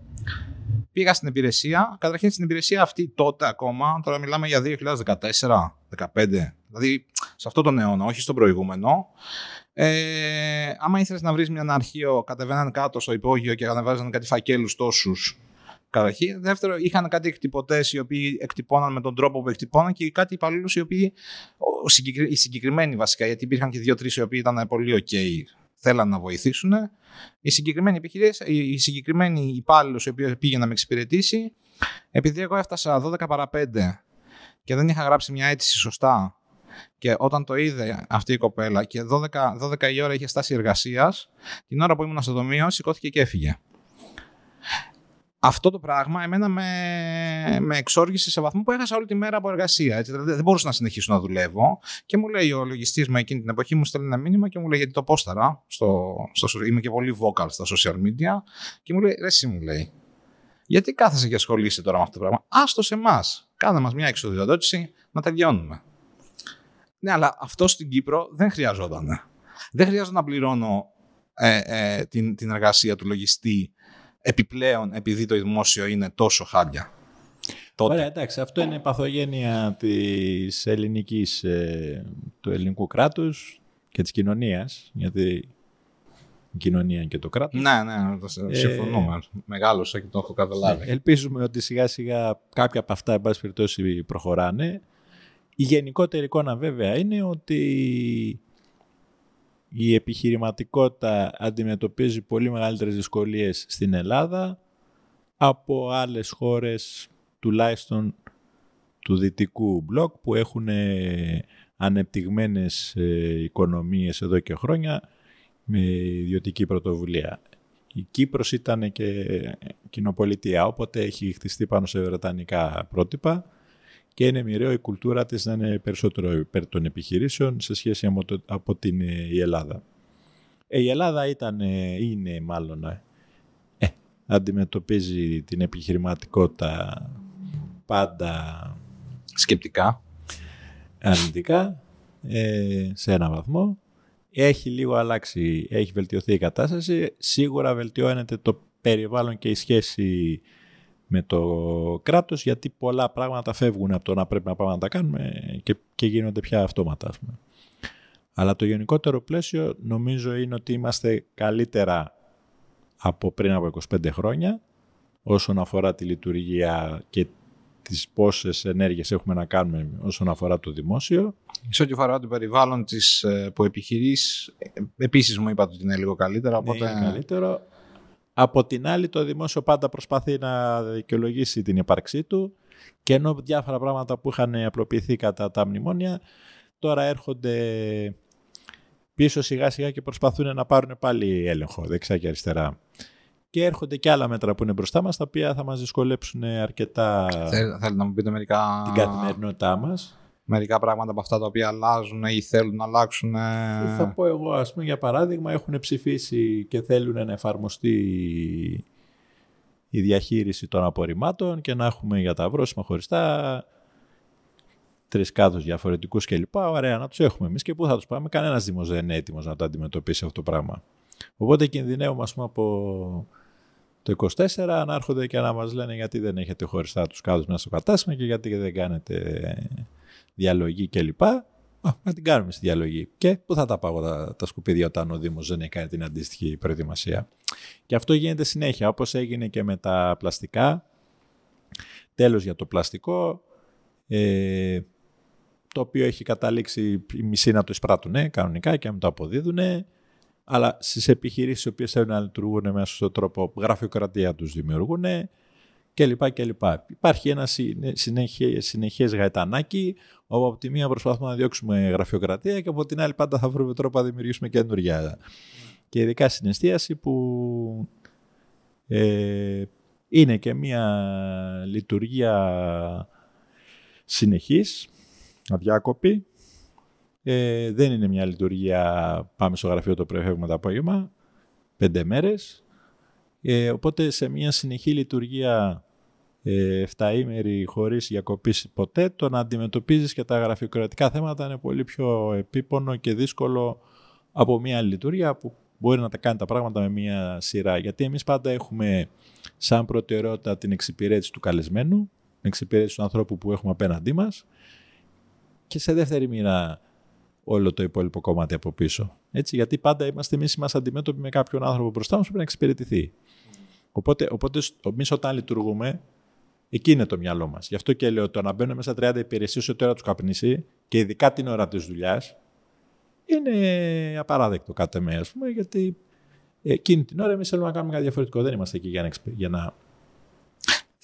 Πήγα στην υπηρεσία. Καταρχήν στην υπηρεσία αυτή τότε ακόμα, τώρα μιλάμε για 2014-2015, δηλαδή σε αυτό τον αιώνα, όχι στον προηγούμενο. Ε, άμα ήθελες να βρεις μια αρχείο, κατεβαίναν κάτω στο υπόγειο και ανεβάζαν κάτι φακέλους τόσους. Καταρχήν. Δεύτερο, είχαν κάτι εκτυπωτές οι οποίοι εκτυπώναν με τον τρόπο που εκτυπώναν και κάτι υπαλλήλους οι οποίοι. Οι συγκεκριμένοι βασικά, γιατί υπήρχαν και δύο-τρεις οι οποίοι ήταν πολύ OK θέλαν να βοηθήσουν. Η συγκεκριμένη επιχείρηση, η συγκεκριμένη υπάλληλο η οποία πήγε να με εξυπηρετήσει, επειδή εγώ έφτασα 12 παρα 5 και δεν είχα γράψει μια αίτηση σωστά και όταν το είδε αυτή η κοπέλα και 12, 12 η ώρα είχε στάση εργασίας, την ώρα που ήμουν στο δομείο σηκώθηκε και έφυγε. Αυτό το πράγμα εμένα με, με εξόργησε σε βαθμό που έχασα όλη τη μέρα από εργασία. Έτσι, δηλαδή δεν μπορούσα να συνεχίσω να δουλεύω. Και μου λέει ο λογιστής μου εκείνη την εποχή, μου στέλνει ένα μήνυμα και μου λέει: Γιατί το πόσταρα. Στο, στο, είμαι και πολύ vocal στα social media. Και μου λέει: Ρε, εσύ μου λέει, γιατί κάθεσαι και ασχολείσαι τώρα με αυτό το πράγμα; Άστο σε εμάς. Κάνε μας μια εξοδειοδότηση να τελειώνουμε. Ναι, αλλά αυτό στην Κύπρο δεν χρειαζόταν. Δεν χρειάζεται να πληρώνω ε, ε, την, την εργασία του λογιστή επιπλέον επειδή το δημόσιο είναι τόσο χάλια. Τότε. Ωραία, εντάξει, αυτό είναι παθογένεια της ελληνικής, ε, του ελληνικού κράτους και της κοινωνίας, γιατί η κοινωνία και το κράτος. Ναι, ναι, συμφωνούμε. Ε, Μεγάλωσα και το έχω καταλάβει. Ναι, ελπίζουμε ότι σιγά σιγά κάποια από αυτά, εν πάση περιπτώσει, προχωράνε. Η γενικότερη εικόνα βέβαια είναι ότι η επιχειρηματικότητα αντιμετωπίζει πολύ μεγαλύτερες δυσκολίες στην Ελλάδα από άλλες χώρες τουλάχιστον του δυτικού μπλοκ που έχουν ε, ανεπτυγμένες ε, οικονομίες εδώ και χρόνια με ιδιωτική πρωτοβουλία. Η Κύπρος ήταν και κοινοπολιτεία, οπότε έχει χτιστεί πάνω σε βρετανικά πρότυπα και είναι μοιραίο η κουλτούρα της να είναι περισσότερο υπέρ των επιχειρήσεων σε σχέση από, το, από την ε, η Ελλάδα. Ε, η Ελλάδα ήταν, ε, είναι μάλλον, ε, αντιμετωπίζει την επιχειρηματικότητα πάντα σκεπτικά, αρνητικά, ε, σε ένα βαθμό. Έχει λίγο αλλάξει, έχει βελτιωθεί η κατάσταση. Σίγουρα βελτιώνεται το περιβάλλον και η σχέση με το κράτος γιατί πολλά πράγματα φεύγουν από το να πρέπει να πάμε να τα κάνουμε και, και γίνονται πια αυτόματα. Αλλά το γενικότερο πλαίσιο νομίζω είναι ότι είμαστε καλύτερα από πριν από 25 χρόνια όσον αφορά τη λειτουργία και τις πόσες ενέργειες έχουμε να κάνουμε όσον αφορά το δημόσιο. Σε ό,τι αφορά το περιβάλλον της ε, που επιχειρείς, ε, επίσης μου είπατε ότι είναι λίγο καλύτερα. Ναι, οπότε... Είναι καλύτερο. Από την άλλη το δημόσιο πάντα προσπαθεί να δικαιολογήσει την ύπαρξή του και ενώ διάφορα πράγματα που είχαν απλοποιηθεί κατά τα μνημόνια τώρα έρχονται πίσω σιγά σιγά και προσπαθούν να πάρουν πάλι έλεγχο δεξιά και αριστερά. Και έρχονται και άλλα μέτρα που είναι μπροστά μας τα οποία θα μας δυσκολέψουν αρκετά Θέλετε να μου πείτε μερικά... την καθημερινότητά μας μερικά πράγματα από αυτά τα οποία αλλάζουν ή θέλουν να αλλάξουν. Θα πω εγώ, ας πούμε, για παράδειγμα, έχουν ψηφίσει και θέλουν να εφαρμοστεί η διαχείριση των απορριμμάτων και να έχουμε για τα βρόσιμα χωριστά τρεις κάδου διαφορετικούς κλπ. Ωραία, να τους έχουμε εμείς και πού θα τους πάμε. Κανένας Δήμος δεν είναι έτοιμος να το αντιμετωπίσει αυτό το πράγμα. Οπότε κινδυνεύουμε, ας πούμε, από το 24 να έρχονται και να μας λένε γιατί δεν έχετε χωριστά τους κάδους μέσα στο κατάστημα και γιατί δεν κάνετε διαλογή κλπ. Να την κάνουμε στη διαλογή. Και πού θα τα πάω τα, τα σκουπίδια όταν ο Δήμος δεν έχει κάνει την αντίστοιχη προετοιμασία. Και αυτό γίνεται συνέχεια, όπως έγινε και με τα πλαστικά. Τέλος για το πλαστικό, ε, το οποίο έχει καταλήξει η μισή να το εισπράττουν κανονικά και να το αποδίδουν. Αλλά στις επιχειρήσεις οι οποίες θέλουν να λειτουργούν μέσα στον τρόπο γραφειοκρατία τους δημιουργούν κλπ. κλπ. Υπάρχει ένα συνεχές, συνεχές γαϊτανάκι, όπου από τη μία προσπαθούμε να διώξουμε γραφειοκρατία και από την άλλη πάντα θα βρούμε τρόπο να δημιουργήσουμε καινούργια. Και ειδικά στην εστίαση που ε, είναι και μια λειτουργία συνεχής, αδιάκοπη. Ε, δεν είναι μια λειτουργία πάμε στο γραφείο το πρωί, φεύγουμε το απόγευμα, πέντε μέρες. Ε, οπότε σε μια συνεχή λειτουργία ε, 7 ημέρη χωρίς διακοπής ποτέ, το να αντιμετωπίζεις και τα γραφειοκρατικά θέματα είναι πολύ πιο επίπονο και δύσκολο από μια λειτουργία που μπορεί να τα κάνει τα πράγματα με μια σειρά. Γιατί εμείς πάντα έχουμε σαν προτεραιότητα την εξυπηρέτηση του καλεσμένου, την εξυπηρέτηση του ανθρώπου που έχουμε απέναντί μας και σε δεύτερη μοίρα όλο το υπόλοιπο κομμάτι από πίσω. Έτσι, γιατί πάντα είμαστε εμείς είμαστε αντιμέτωποι με κάποιον άνθρωπο μπροστά μας που πρέπει να εξυπηρετηθεί. Οπότε, οπότε εμείς όταν λειτουργούμε, εκεί είναι το μυαλό μας. Γι' αυτό και λέω το να μπαίνουμε μέσα 30 υπηρεσίες ό,τι ώρα τους καπνίσει και ειδικά την ώρα της δουλειάς, είναι απαράδεκτο κατά με, ας πούμε, γιατί εκείνη την ώρα εμείς θέλουμε να κάνουμε κάτι διαφορετικό. Δεν είμαστε εκεί για να, για να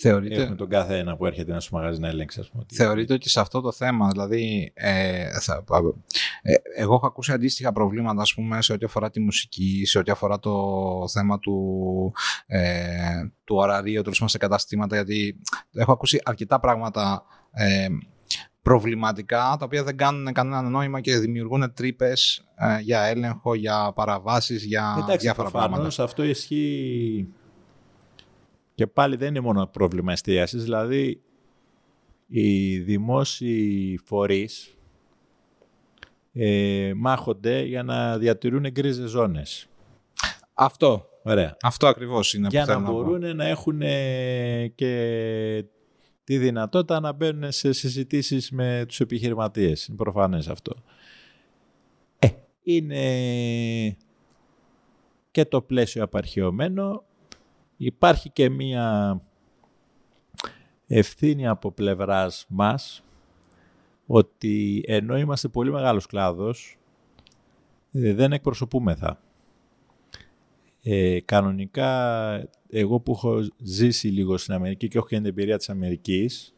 Θεωρείτε... Έχουμε τον κάθε ένα που έρχεται να σου μαγαζί να ελέγξει. Ας πούμε, Θεωρείτε ότι σε αυτό το θέμα, δηλαδή, ε, θα, ε, εγώ έχω ακούσει αντίστοιχα προβλήματα, ας πούμε, σε ό,τι αφορά τη μουσική, σε ό,τι αφορά το θέμα του, ε, του ωραρίου, του σε καταστήματα, γιατί έχω ακούσει αρκετά πράγματα ε, προβληματικά, τα οποία δεν κάνουν κανένα νόημα και δημιουργούν τρύπες ε, για έλεγχο, για παραβάσεις, για Εντάξει, διάφορα πράγματα. αυτό ισχύει και πάλι δεν είναι μόνο πρόβλημα εστίασης, δηλαδή οι δημόσιοι φορείς ε, μάχονται για να διατηρούν γκρίζε ζώνες. Αυτό. Ωραία. Αυτό ακριβώς είναι για που θέλω να μπορούν να, να έχουν και τη δυνατότητα να μπαίνουν σε συζητήσεις με τους επιχειρηματίες. Είναι προφανές αυτό. Ε, είναι και το πλαίσιο απαρχαιωμένο Υπάρχει και μία ευθύνη από πλευράς μας ότι ενώ είμαστε πολύ μεγάλος κλάδος ε, δεν εκπροσωπούμεθα. Ε, κανονικά, εγώ που έχω ζήσει λίγο στην Αμερική και έχω και την εμπειρία της Αμερικής,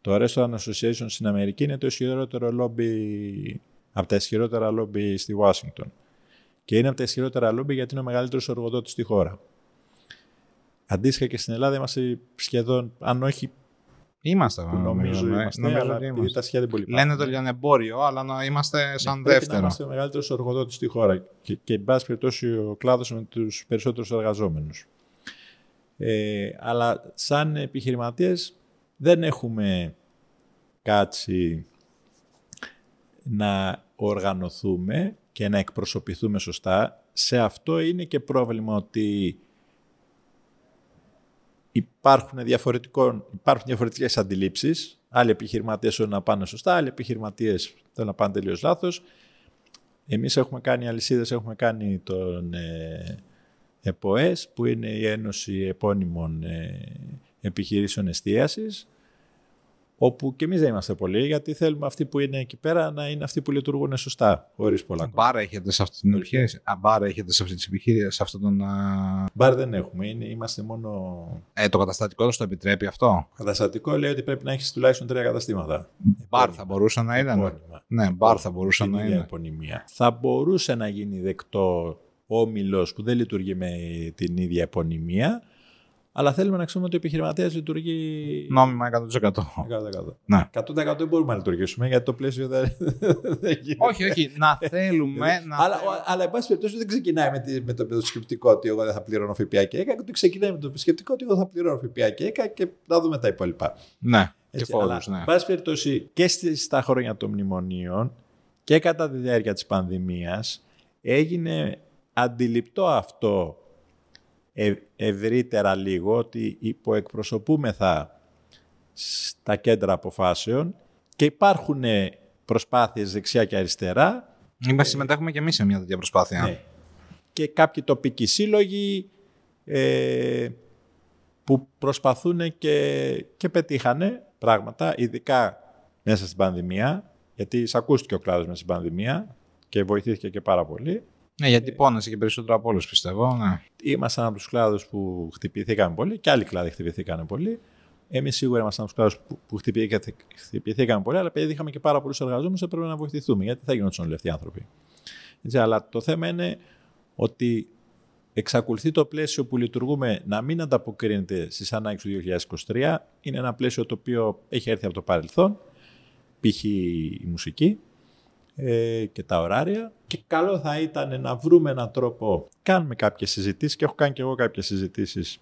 το Restaurant Association στην Αμερική είναι το ισχυρότερο λόμπι, από τα ισχυρότερα λόμπι στη Washington. Και είναι από τα ισχυρότερα λόμπι γιατί είναι ο μεγαλύτερος εργοδότης στη χώρα. Αντίστοιχα και στην Ελλάδα είμαστε σχεδόν, αν όχι Είμαστε, που νομίζω, είμαστε, νομίζω αλλά είμαστε. τα σχέδια πολύ Λένε το λιανεμπόριο, αλλά να είμαστε σαν ναι, δεύτερο. είμαστε ο μεγαλύτερος εργοδότη στη χώρα και, και εν πάση περιπτώσει ο κλάδος με τους περισσότερους εργαζόμενους. Ε, αλλά σαν επιχειρηματίες δεν έχουμε κάτσει να οργανωθούμε και να εκπροσωπηθούμε σωστά. Σε αυτό είναι και πρόβλημα ότι υπάρχουν, υπάρχουν διαφορετικές αντιλήψεις. Άλλοι επιχειρηματίες θέλουν να πάνε σωστά, άλλοι επιχειρηματίες θέλουν να πάνε τελείως λάθος. Εμείς έχουμε κάνει αλυσίδες, έχουμε κάνει τον ε, ΕΠΟΕΣ, που είναι η Ένωση Επώνυμων ε, Επιχειρήσεων Εστίασης, Όπου και εμείς δεν είμαστε πολλοί, γιατί θέλουμε αυτοί που είναι εκεί πέρα να είναι αυτοί που λειτουργούν σωστά, χωρίς πολλά Μπάρα έχετε σε αυτή την επιχείρηση. Μπάρα έχετε σε αυτή την επιχείρηση, σε αυτόν τον. Μπαρ δεν έχουμε. Είναι, είμαστε μόνο. Ε, το καταστατικό το επιτρέπει αυτό; Το καταστατικό λέει ότι πρέπει να έχεις τουλάχιστον τρία καταστήματα. Μπαρ θα μπορούσε να είναι. Ναι, μπαρ θα μπορούσε να είναι. Επωνυμία. Θα μπορούσε να γίνει δεκτό όμιλος που δεν λειτουργεί με την ίδια επωνυμία αλλά θέλουμε να ξέρουμε ότι ο επιχειρηματίας λειτουργεί. Νόμιμα 100%. 100%. Ναι. 100% δεν μπορούμε να λειτουργήσουμε γιατί το πλαίσιο δεν, δεν γίνεται. Όχι, όχι. Να θέλουμε. να αλλά, αλλά, εν πάση περιπτώσει, δεν ξεκινάει με, τη, με, το, με το σκεπτικό ότι εγώ δεν θα πληρώνω ΦΠΑ και ΕΚΑ. Ξεκινάει με το σκεπτικό ότι εγώ θα πληρώνω ΦΠΑ και ΕΚΑ και να δούμε τα υπόλοιπα. Ναι. Έτσι, και φόρους, ναι. Εν πάση περιπτώσει, και στα χρόνια των μνημονίων και κατά τη διάρκεια της πανδημίας έγινε αντιληπτό αυτό ευρύτερα λίγο ότι υποεκπροσωπούμεθα στα κέντρα αποφάσεων και υπάρχουν προσπάθειες δεξιά και αριστερά. Είμαστε συμμετέχουμε και εμείς σε μια τέτοια προσπάθεια. Ναι. Και κάποιοι τοπικοί σύλλογοι ε, που προσπαθούν και, και πετύχανε πράγματα, ειδικά μέσα στην πανδημία, γιατί ακούστηκε ο κλάδος μέσα στην πανδημία και βοηθήθηκε και πάρα πολύ. Ναι, γιατί πόνεσαι και περισσότερο από όλους, πιστεύω. Ναι. Ήμασταν από τους κλάδους που χτυπηθήκαν πολύ και άλλοι κλάδοι χτυπηθήκαν πολύ. Εμείς σίγουρα ήμασταν από τους κλάδους που, που χτυπηθήκαν πολύ, αλλά επειδή είχαμε και πάρα πολλούς εργαζόμενους, έπρεπε να βοηθηθούμε. Γιατί θα γινόταν όλοι αυτοί οι άνθρωποι. Έτσι, αλλά το θέμα είναι ότι εξακολουθεί το πλαίσιο που λειτουργούμε να μην ανταποκρίνεται στις ανάγκες του 2023. Είναι ένα πλαίσιο το οποίο έχει έρθει από το παρελθόν, π.χ. η μουσική, ε, και τα ωράρια και καλό θα ήταν να βρούμε έναν τρόπο. Κάνουμε κάποιες συζητήσεις και έχω κάνει και εγώ κάποιες συζητήσεις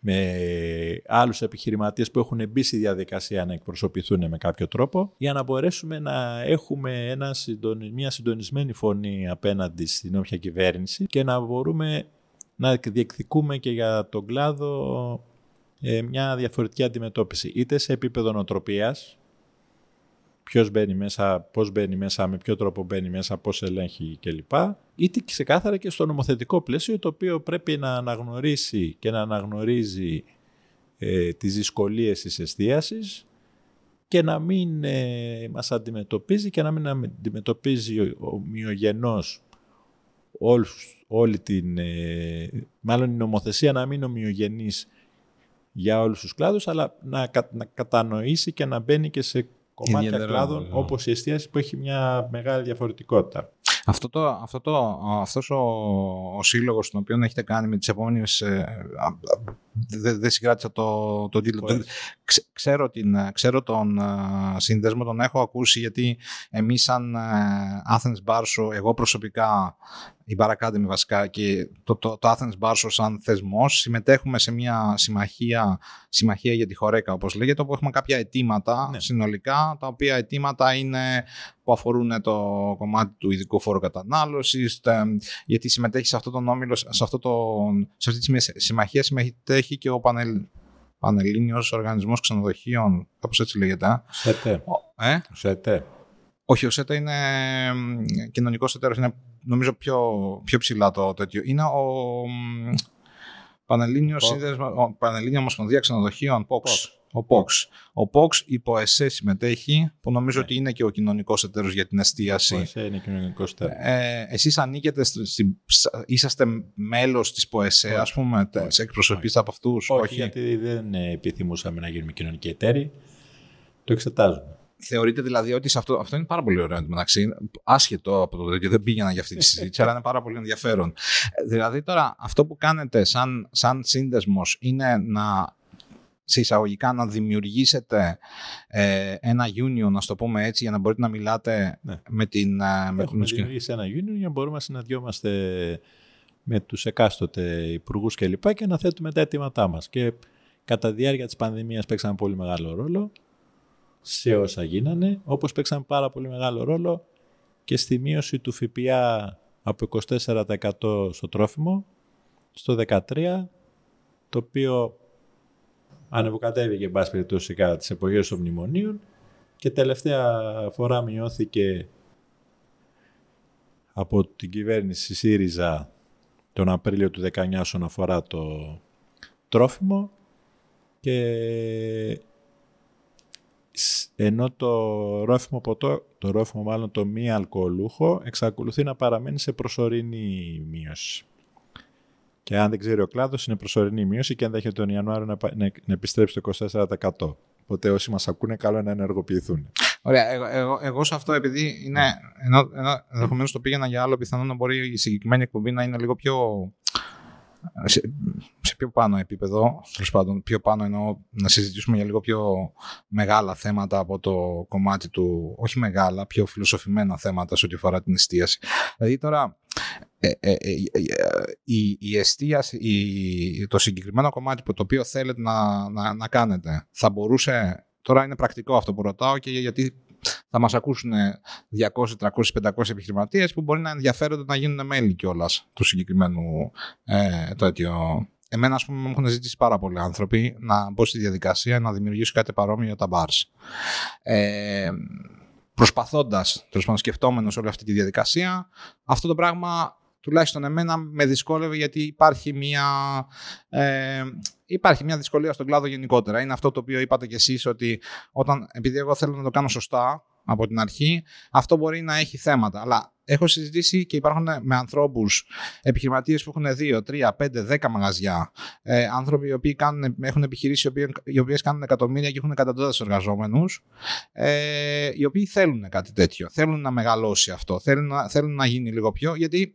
με άλλους επιχειρηματίες που έχουν μπει στη διαδικασία να εκπροσωπηθούν με κάποιο τρόπο για να μπορέσουμε να έχουμε ένα μια συντονισμένη φωνή απέναντι στην όποια κυβέρνηση και να μπορούμε να διεκδικούμε και για τον κλάδο ε, μια διαφορετική αντιμετώπιση είτε σε επίπεδο νοοτροπίας ποιος μπαίνει μέσα, πώς μπαίνει μέσα, με ποιο τρόπο μπαίνει μέσα, πώς ελέγχει κλπ. Είτε ξεκάθαρα και στο νομοθετικό πλαίσιο το οποίο πρέπει να αναγνωρίσει και να αναγνωρίζει ε, τις δυσκολίες της εστίασης και να μην ε, μας αντιμετωπίζει και να μην αντιμετωπίζει ομοιογενώς όλους, όλη την... Ε, μάλλον η νομοθεσία να μην είναι ομοιογενής για όλους τους κλάδους, αλλά να, να κατανοήσει και να μπαίνει και σε κομμάτια κλάδων όπως η εστίαση που έχει μια μεγάλη διαφορετικότητα. Αυτό το, αυτό το, αυτός ο, ο σύλλογος τον οποίο έχετε κάνει με τις επόμενες... Ε, δεν δε συγκράτησα το, το τίτλο. Ξέρω, την, ξέρω τον ε, σύνδεσμο, τον έχω ακούσει γιατί εμείς σαν ε, Athens Barso, εγώ προσωπικά η Bar βασικά και το, το, το Athens Barso σαν θεσμός συμμετέχουμε σε μια συμμαχία, συμμαχία για τη χωρέκα όπως λέγεται όπου έχουμε κάποια αιτήματα ναι. συνολικά τα οποία αιτήματα είναι που αφορούν το κομμάτι του ειδικού φόρου κατανάλωσης γιατί συμμετέχει σε αυτό τον όμιλο, σε, αυτό το, σε αυτή τη συμμαχία συμμετέχει και ο Πανελ, Πανελλήνιος Οργανισμός Ξενοδοχείων, κάπως έτσι λέγεται. ΣΕΤΕ. Ε; ΣΕΤΕ. Όχι, ο ΣΕΤΕ είναι κοινωνικός εταίρος. Είναι νομίζω πιο, πιο ψηλά το τέτοιο. Είναι ο Πανελλήνιος Σύνδεσμος, Πανελλήνια Ομοσπονδία Ξενοδοχείων, POX. Ο POX. Ο POX υπό ΕΣΕ συμμετέχει, που νομίζω ναι. ότι είναι και ο κοινωνικός εταίρος για την εστίαση. Ο ΕΣΕ είναι κοινωνικός εταίρος. Ε, Εσείς ανήκετε, στη, είσαστε μέλος της ΠΟΕΣΕ, ας πούμε, σε εκπροσωπείστε από αυτούς. Όχι, όχι, γιατί δεν επιθυμούσαμε να γίνουμε κοινωνικοί εταίροι. Το εξετάζουμε. Θεωρείτε δηλαδή ότι σε αυτό, αυτό είναι πάρα πολύ ωραίο μεταξύ, άσχετο από το και δεν πήγαινα για αυτή τη συζήτηση, αλλά είναι πάρα πολύ ενδιαφέρον. Δηλαδή τώρα αυτό που κάνετε σαν, σαν σύνδεσμος είναι να σε εισαγωγικά να δημιουργήσετε ε, ένα union, να το πούμε έτσι, για να μπορείτε να μιλάτε ναι. με την... Ε, με Έχουμε δημιουργήσει ένα union για να μπορούμε να συναντιόμαστε με τους εκάστοτε υπουργούς και λοιπά και να θέτουμε τα αιτήματά μας. Και κατά διάρκεια της πανδημίας παίξαμε πολύ μεγάλο ρόλο σε όσα γίνανε, όπως παίξαν πάρα πολύ μεγάλο ρόλο και στη μείωση του ΦΠΑ από 24% στο τρόφιμο στο 13% το οποίο ανεβοκατέβηκε εν πάση περιπτώσει κατά τις εποχές των μνημονίων και τελευταία φορά μειώθηκε από την κυβέρνηση ΣΥΡΙΖΑ τον Απρίλιο του 19 όσον αφορά το τρόφιμο και ενώ το ρόφιμο ποτό, το ρόφιμο μάλλον το μη αλκοολούχο, εξακολουθεί να παραμένει σε προσωρινή μείωση. Και αν δεν ξέρει ο κλάδος, είναι προσωρινή μείωση και ενδέχεται τον Ιανουάριο να, να, να επιστρέψει το 24%. Οπότε όσοι μας ακούνε, καλό είναι να ενεργοποιηθούν. Ωραία. Εγώ, εγώ, εγώ σε αυτό, επειδή είναι. Ενώ, ενώ ενδεχομένως το πήγαινα για άλλο, πιθανό να μπορεί η συγκεκριμένη εκπομπή να είναι λίγο πιο σε, σε πιο πάνω επίπεδο, τέλος πάντων, πιο πάνω εννοώ να συζητήσουμε για λίγο πιο μεγάλα θέματα από το κομμάτι του, όχι μεγάλα, πιο φιλοσοφημένα θέματα σε ό,τι αφορά την εστίαση. Δηλαδή τώρα, ε, ε, ε, η, η εστίαση, η, το συγκεκριμένο κομμάτι που το οποίο θέλετε να, να, να κάνετε, θα μπορούσε, τώρα είναι πρακτικό αυτό που ρωτάω και γιατί θα μας ακούσουν 200, 300, 500 επιχειρηματίες που μπορεί να ενδιαφέρονται να γίνουν μέλη κιόλας του συγκεκριμένου ε, τέτοιο. Εμένα, ας πούμε, μου έχουν ζητήσει πάρα πολλοί άνθρωποι να μπω στη διαδικασία να δημιουργήσω κάτι παρόμοιο για τα bars. Ε, προσπαθώντας, τέλος πάντων σκεφτόμενος όλη αυτή τη διαδικασία, αυτό το πράγμα τουλάχιστον εμένα με δυσκόλευε γιατί υπάρχει μια, ε, υπάρχει μια δυσκολία στον κλάδο γενικότερα. Είναι αυτό το οποίο είπατε κι εσείς ότι όταν, επειδή εγώ θέλω να το κάνω σωστά από την αρχή, αυτό μπορεί να έχει θέματα. Αλλά έχω συζητήσει και υπάρχουν με ανθρώπους, επιχειρηματίες που έχουν 2, 3, 5, 10 μαγαζιά. Ε, άνθρωποι οι οποίοι κάνουν, έχουν επιχειρήσεις οι οποίες κάνουν εκατομμύρια και έχουν εκατοντάδες εργαζόμενους. Ε, οι οποίοι θέλουν κάτι τέτοιο. Θέλουν να μεγαλώσει αυτό. Θέλουν να, θέλουν να γίνει λίγο πιο. Γιατί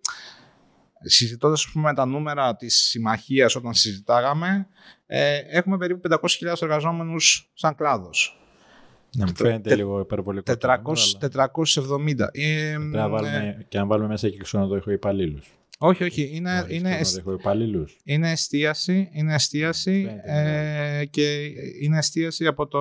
συζητώντας πούμε, τα νούμερα της συμμαχίας όταν συζητάγαμε, ε, έχουμε περίπου 500.000 εργαζόμενους σαν κλάδος. Να μου φαίνεται λίγο υπερβολικό. 400, 470. Ε, να βάλουμε, και αν βάλουμε μέσα και ξενοδοχείο υπαλλήλους. Όχι, όχι. Είναι, είναι, είναι εστίαση, είναι εστίαση ε, και είναι εστίαση από το...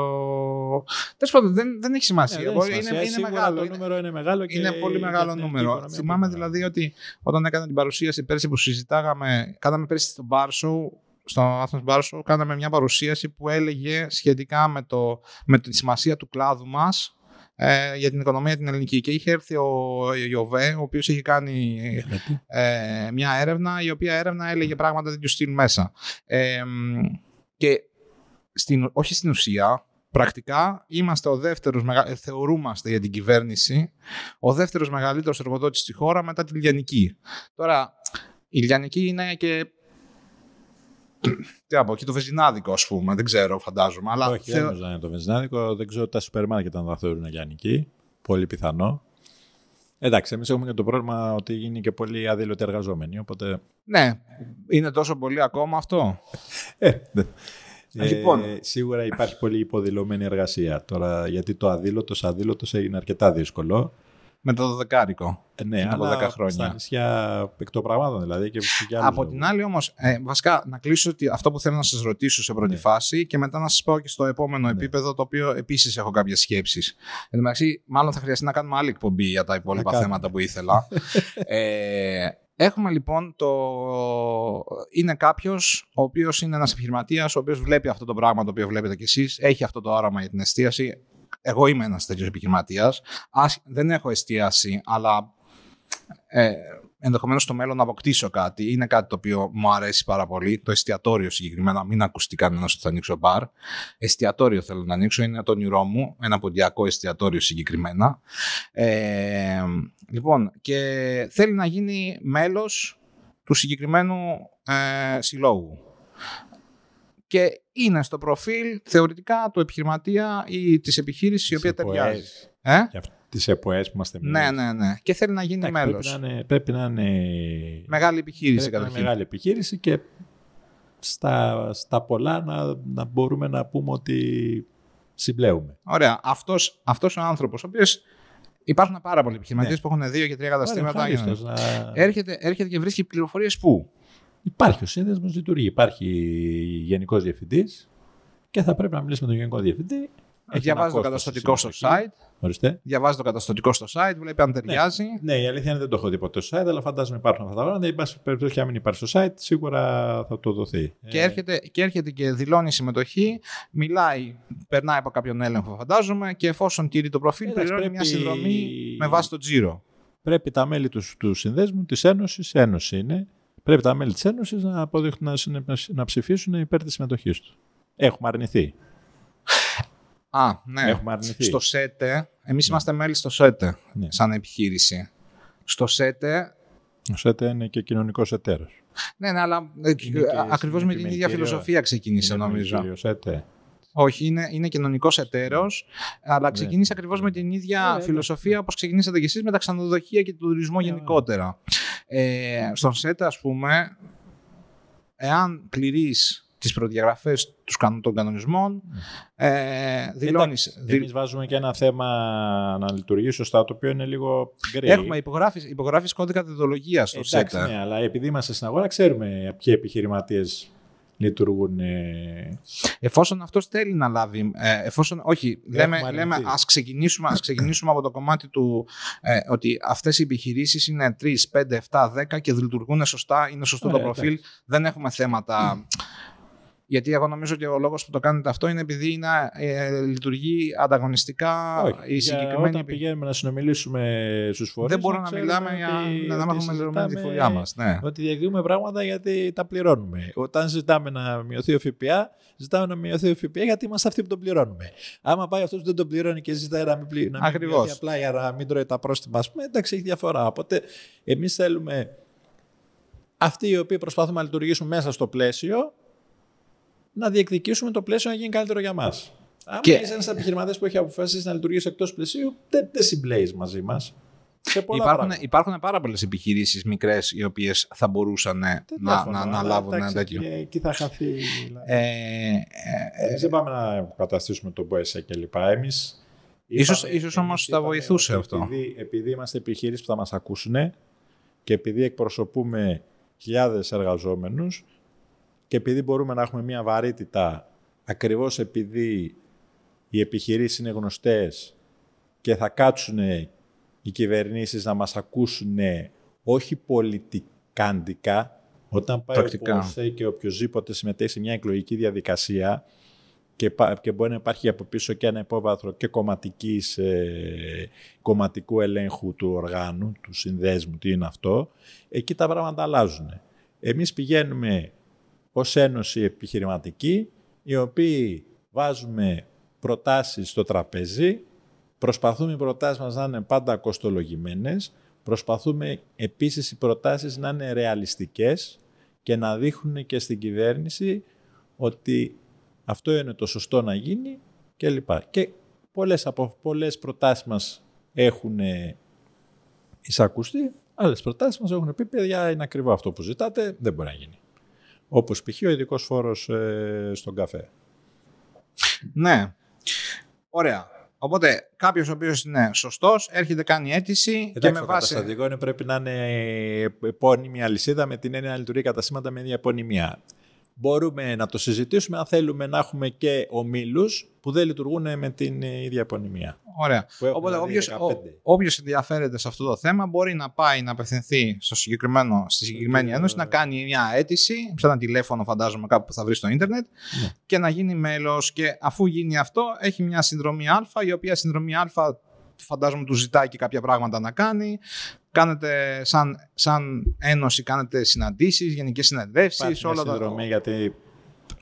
Τέλος πάντων, δεν, δεν έχει σημασία. Ε, είναι, είναι, είναι μεγάλο. Το νούμερο είναι μεγάλο και είναι πολύ μεγάλο νούμερο. Θυμάμαι δηλαδή ότι όταν έκανα την παρουσίαση πέρσι που συζητάγαμε, κάναμε πέρσι στο Μπάρσο, στο Athens Bar Show κάναμε μια παρουσίαση που έλεγε σχετικά με, το, με τη σημασία του κλάδου μας ε, για την οικονομία την ελληνική. Και είχε έρθει ο Ιωβέ, ο οποίος είχε κάνει ε, μια έρευνα, η οποία έρευνα έλεγε πράγματα τέτοιου στυλ μέσα. Ε, και στην, όχι στην ουσία, πρακτικά είμαστε ο δεύτερος, μεγα... θεωρούμαστε για την κυβέρνηση, ο δεύτερος μεγαλύτερος εργοδότης στη χώρα μετά τη Λιανική. Τώρα, η Λιανική είναι και τι να πω, και το βεζινάδικο, ας πούμε. Δεν ξέρω, φαντάζομαι. Αλλά Όχι, θεω... δεν είναι το βεζινάδικο. Δεν ξέρω τα σούπερ μάρκετ αν θα θεωρούν λιανική. Πολύ πιθανό. Εντάξει, εμείς έχουμε και το πρόβλημα ότι γίνει και πολύ αδήλωτοι εργαζόμενοι. Οπότε... Ναι, είναι τόσο πολύ ακόμα αυτό; ε, ε, λοιπόν. σίγουρα υπάρχει πολύ υποδηλωμένη εργασία. Τώρα, γιατί το αδήλωτος αδήλωτος έγινε αρκετά δύσκολο. Με το δεκάρικο. Ε, ναι, αλλά 10 χρόνια. Στα νησιά εκ των πραγμάτων δηλαδή. Και Από την άλλη όμως, ε, βασικά να κλείσω ότι αυτό που θέλω να σας ρωτήσω σε πρώτη ναι. φάση και μετά να σας πάω και στο επόμενο ναι. επίπεδο, το οποίο επίσης έχω κάποιες σκέψεις. Εν τω μεταξύ, μάλλον θα χρειαστεί να κάνουμε άλλη εκπομπή για τα υπόλοιπα θέματα που ήθελα. ε, Έχουμε λοιπόν το. Είναι κάποιος ο οποίος είναι ένας επιχειρηματίας, ο οποίος βλέπει αυτό το πράγμα το οποίο βλέπετε κι εσείς, έχει αυτό το όραμα για την εστίαση. Εγώ είμαι ένας τέτοιος επιχειρηματίας. Δεν έχω εστίαση, αλλά ε, ενδεχομένως στο μέλλον να αποκτήσω κάτι. Είναι κάτι το οποίο μου αρέσει πάρα πολύ. Το εστιατόριο συγκεκριμένα. Μην ακουστεί κανένας ότι θα ανοίξω μπαρ. Εστιατόριο θέλω να ανοίξω. Είναι το όνειρό μου. Ένα ποντιακό εστιατόριο συγκεκριμένα. Ε, λοιπόν, και θέλει να γίνει μέλος του συγκεκριμένου ε, συλλόγου. Και είναι στο προφίλ θεωρητικά του επιχειρηματία ή της επιχείρησης η οποία ταιριάζει. Ε; τι ΕΠΟΕ που είμαστε Ναι, ναι, ναι. Και θέλει να γίνει μέλος. Πρέπει, να είναι. Μεγάλη επιχείρηση πρέπει να είναι μεγάλη επιχείρηση και στα, στα πολλά να, να μπορούμε να πούμε ότι συμπλέουμε. Ωραία. Αυτός αυτός ο άνθρωπος, ο οποίος υπάρχουν πάρα πολλοί επιχειρηματίες ναι. που έχουν δύο και τρία καταστήματα. να... έρχεται, έρχεται και βρίσκει πληροφορίες πού. Υπάρχει ο σύνδεσμος, λειτουργεί. Υπάρχει γενικός διευθυντής και θα πρέπει να μιλήσουμε με τον γενικό διευθυντή Διαβάζει το καταστατικό στο site. Ορίστε. Διαβάζει το καταστατικό στο site, βλέπει αν ταιριάζει. Ναι, ναι η αλήθεια είναι δεν το έχω δει ποτέ στο site, αλλά φαντάζομαι υπάρχουν αυτά τα πράγματα. Εν πάση περιπτώσει, αν μην υπάρχει στο site, σίγουρα θα το δοθεί. Και, ε... έρχεται, και έρχεται και δηλώνει συμμετοχή, μιλάει, περνάει από κάποιον έλεγχο, φαντάζομαι, και εφόσον τηρεί το προφίλ, πληρώνει πρέπει... μια συνδρομή με βάση το τζίρο. Πρέπει τα μέλη τους, του συνδέσμου, της Ένωσης, Ένωση είναι, πρέπει τα μέλη της Ένωσης να αποδείχνουν να, να ψηφίσουν υπέρ της συμμετοχής τους. Έχουμε αρνηθεί. Α, ναι. Έχουμε αρνηθεί. Στο ΣΕΤΕ, εμείς ναι. είμαστε μέλη στο ΣΕΤΕ, ναι. σαν επιχείρηση. Στο ΣΕΤΕ. Ο ΣΕΤΕ είναι και κοινωνικός εταίρος. Ναι, ναι, αλλά ακριβώς με την ίδια φιλοσοφία ξεκίνησε, νομίζω. ΣΕΤΕ. Όχι, είναι, είναι κοινωνικός εταίρος, αλλά ναι. ξεκίνησε ακριβώς με την ίδια φιλοσοφία όπως ξεκινήσατε κι εσείς με τα ξενοδοχεία και τον τουρισμό γενικότερα. Ε, στον ΣΕΤΕ, ας πούμε, εάν πληρείς τις προδιαγραφές των κανονισμών. Ε, δηλώνεις, Εμείς βάζουμε και ένα θέμα να λειτουργεί σωστά, το οποίο είναι λίγο γκρι. Έχουμε υπογράφει, υπογράφεις κώδικα διδολογίας στο Εντάξει, ναι, αλλά επειδή είμαστε στην αγορά, ξέρουμε ποιοι επιχειρηματίες λειτουργούν. Εφόσον αυτός θέλει να λάβει. Ε, εφόσον, όχι, λέμε, λέμε ας, ξεκινήσουμε, ας ξεκινήσουμε από το κομμάτι του ε, ότι αυτές οι επιχειρήσεις είναι 3, 5, 7, 10 και λειτουργούν σωστά, είναι σωστό το προφίλ. Δεν έχουμε θέματα γιατί εγώ νομίζω ότι ο λόγος που το κάνετε αυτό είναι επειδή είναι, ε, λειτουργεί ανταγωνιστικά Όχι, η συγκεκριμένη. Όταν πηγαίνουμε να συνομιλήσουμε στους φορείς. Δεν μπορούμε να μιλάμε για να έχουμε λερωμένη τη φοριά μας. Ναι. Ότι διεκδικούμε πράγματα γιατί τα πληρώνουμε. Όταν ζητάμε να μειωθεί ο ΦΠΑ, ζητάμε να μειωθεί ο ΦΠΑ γιατί είμαστε αυτοί που τον πληρώνουμε. Άμα πάει αυτός που δεν τον πληρώνει και ζητάει να μην, πλη... να μην μειωθεί απλά για να μην τρώει τα πρόστιμα, ας πούμε, εντάξει, έχει διαφορά. Οπότε εμείς θέλουμε αυτοί οι οποίοι προσπαθούμε να λειτουργήσουν μέσα στο πλαίσιο να διεκδικήσουμε το πλαίσιο να γίνει καλύτερο για μας. Αν και... είσαι ένας επιχειρηματίας που έχει αποφασίσει να λειτουργήσει εκτός πλαισίου, δεν, δεν συμπλέεις μαζί μας. Υπάρχουν, υπάρχουν πάρα πολλές επιχειρήσεις μικρές οι οποίες θα μπορούσαν να, να, να λάβουν ένα τέτοιο. Και εκεί θα χαθεί. Δηλαδή. Ε, ε, δεν πάμε να καταστήσουμε τον ΠΟΕΣΕ κλπ. Εμείς. Ίσως, ίσως όμως θα βοηθούσε αυτό. Επειδή, επειδή είμαστε επιχειρήσεις που θα μας ακούσουν και επειδή εκπροσωπούμε χιλιάδες εργαζόμενους, και επειδή μπορούμε να έχουμε μια βαρύτητα ακριβώς επειδή οι επιχειρήσεις είναι γνωστές και θα κάτσουν οι κυβερνήσεις να μας ακούσουν όχι πολιτικάντικα, όταν πάει Πρακτικά. ο ΠΟΣΕ και οποιοδήποτε συμμετέχει σε μια εκλογική διαδικασία και, και μπορεί να υπάρχει από πίσω και ένα υπόβαθρο και κομματικής, ε, κομματικού ελέγχου του οργάνου, του συνδέσμου, τι είναι αυτό, εκεί τα πράγματα αλλάζουν. Εμείς πηγαίνουμε ως ένωση επιχειρηματική, οι οποίοι βάζουμε προτάσεις στο τραπέζι, προσπαθούμε οι προτάσεις μας να είναι πάντα κοστολογημένες, προσπαθούμε επίσης οι προτάσεις να είναι ρεαλιστικές και να δείχνουν και στην κυβέρνηση ότι αυτό είναι το σωστό να γίνει και λοιπά. Και πολλές, από, πολλές προτάσεις μας έχουν εισακουστεί, άλλες προτάσεις μας έχουν πει παιδιά είναι ακριβό αυτό που ζητάτε, δεν μπορεί να γίνει. Όπως π.χ. ο ειδικός φόρος ε, στον καφέ. Ναι. Ωραία. Οπότε κάποιος ο οποίος είναι σωστός έρχεται, κάνει αίτηση Εντάξει, και με το βάση. καταστατικό είναι πρέπει να είναι επώνυμη αλυσίδα με την έννοια να λειτουργεί καταστήματα με μια επωνυμία. Μπορούμε να το συζητήσουμε αν θέλουμε να έχουμε και ομίλους που δεν λειτουργούν με την ίδια επωνυμία. Ωραία. Που έχουν Οπότε δηλαδή όποιος, 15. ο- όποιος ενδιαφέρεται σε αυτό το θέμα μπορεί να πάει να απευθυνθεί στο συγκεκριμένο, στη συγκεκριμένη Ε, ένωση, να κάνει μια αίτηση, σε ένα τηλέφωνο φαντάζομαι κάπου που θα βρει στο ίντερνετ Ναι. και να γίνει μέλος και αφού γίνει αυτό έχει μια συνδρομή Α η οποία συνδρομή Α φαντάζομαι του ζητάει και κάποια πράγματα να κάνει. Κάνετε σαν, σαν ένωση, κάνετε συναντήσεις, γενικές συνεδρεύσεις, Υπάρχει όλα μια τα... συνδρομή γιατί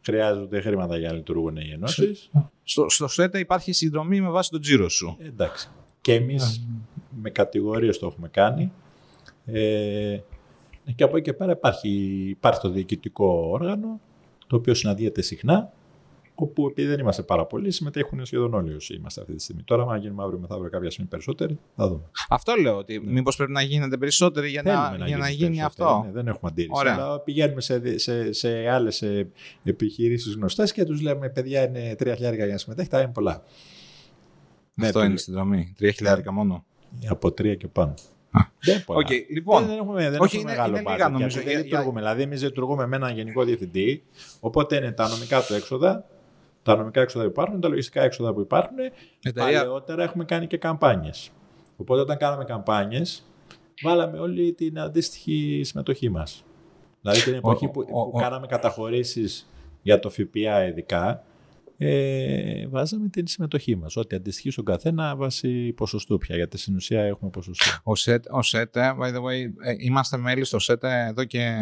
χρειάζονται χρήματα για να λειτουργούν οι ενώσεις. Στο, στο ΣΕΤΑ υπάρχει συνδρομή με βάση τον τζίρο σου. Εντάξει. Και εμείς με κατηγορίες το έχουμε κάνει. Ε, και από εκεί και πέρα υπάρχει, υπάρχει το διοικητικό όργανο, το οποίο συναντιέται συχνά, όπου επειδή δεν είμαστε πάρα πολλοί, συμμετέχουν σχεδόν όλοι όσοι είμαστε αυτή τη στιγμή. Τώρα, αν γίνουμε αύριο μεθαύριο κάποια στιγμή περισσότεροι, θα δούμε. Αυτό λέω ότι μήπως πρέπει να γίνετε περισσότεροι για να, Θέλουμε για να γίνει γίνει περισσότεροι, αυτό. ναι, δεν έχουμε αντίρρηση. Ωραία. Αλλά πηγαίνουμε σε, σε, σε άλλες επιχειρήσεις γνωστές και τους λέμε: Παιδιά, είναι τρία χιλιάρικα για να συμμετέχετε, είναι πολλά. Αυτό Ναι, είναι η συνδρομή. Τρία χιλιάρικα μόνο. Από τρία και πάνω. Α. Δεν είναι πολλά. Οκ, λοιπόν. δεν έχουμε, δεν όχι, έχουμε είναι- μεγάλο είναι budget, λίγα, νομίζω, γιατί για- Δεν για- λειτουργούμε. Δηλαδή, εμείς λειτουργούμε με έναν γενικό διευθυντή, οπότε είναι τα νομικά του έξοδα, τα νομικά έξοδα που υπάρχουν, τα λογιστικά έξοδα που υπάρχουν. Εταιρεία- Παλαιότερα έχουμε κάνει και καμπάνιες. Οπότε, όταν κάναμε καμπάνιες, βάλαμε όλη την αντίστοιχη συμμετοχή μας. Δηλαδή, την εποχή ο- που, ο- που ο- κάναμε καταχωρήσεις για το ΦΠΑ ειδικά, ε, βάζαμε την συμμετοχή μας. Ό,τι αντιστοιχεί στον καθένα βάσει ποσοστού πια, γιατί στην ουσία έχουμε ποσοστό. Ο ΣΕΤ, ο ΣΕΤΕ, by the way, ε, είμαστε μέλη στο ΣΕΤΕ εδώ και...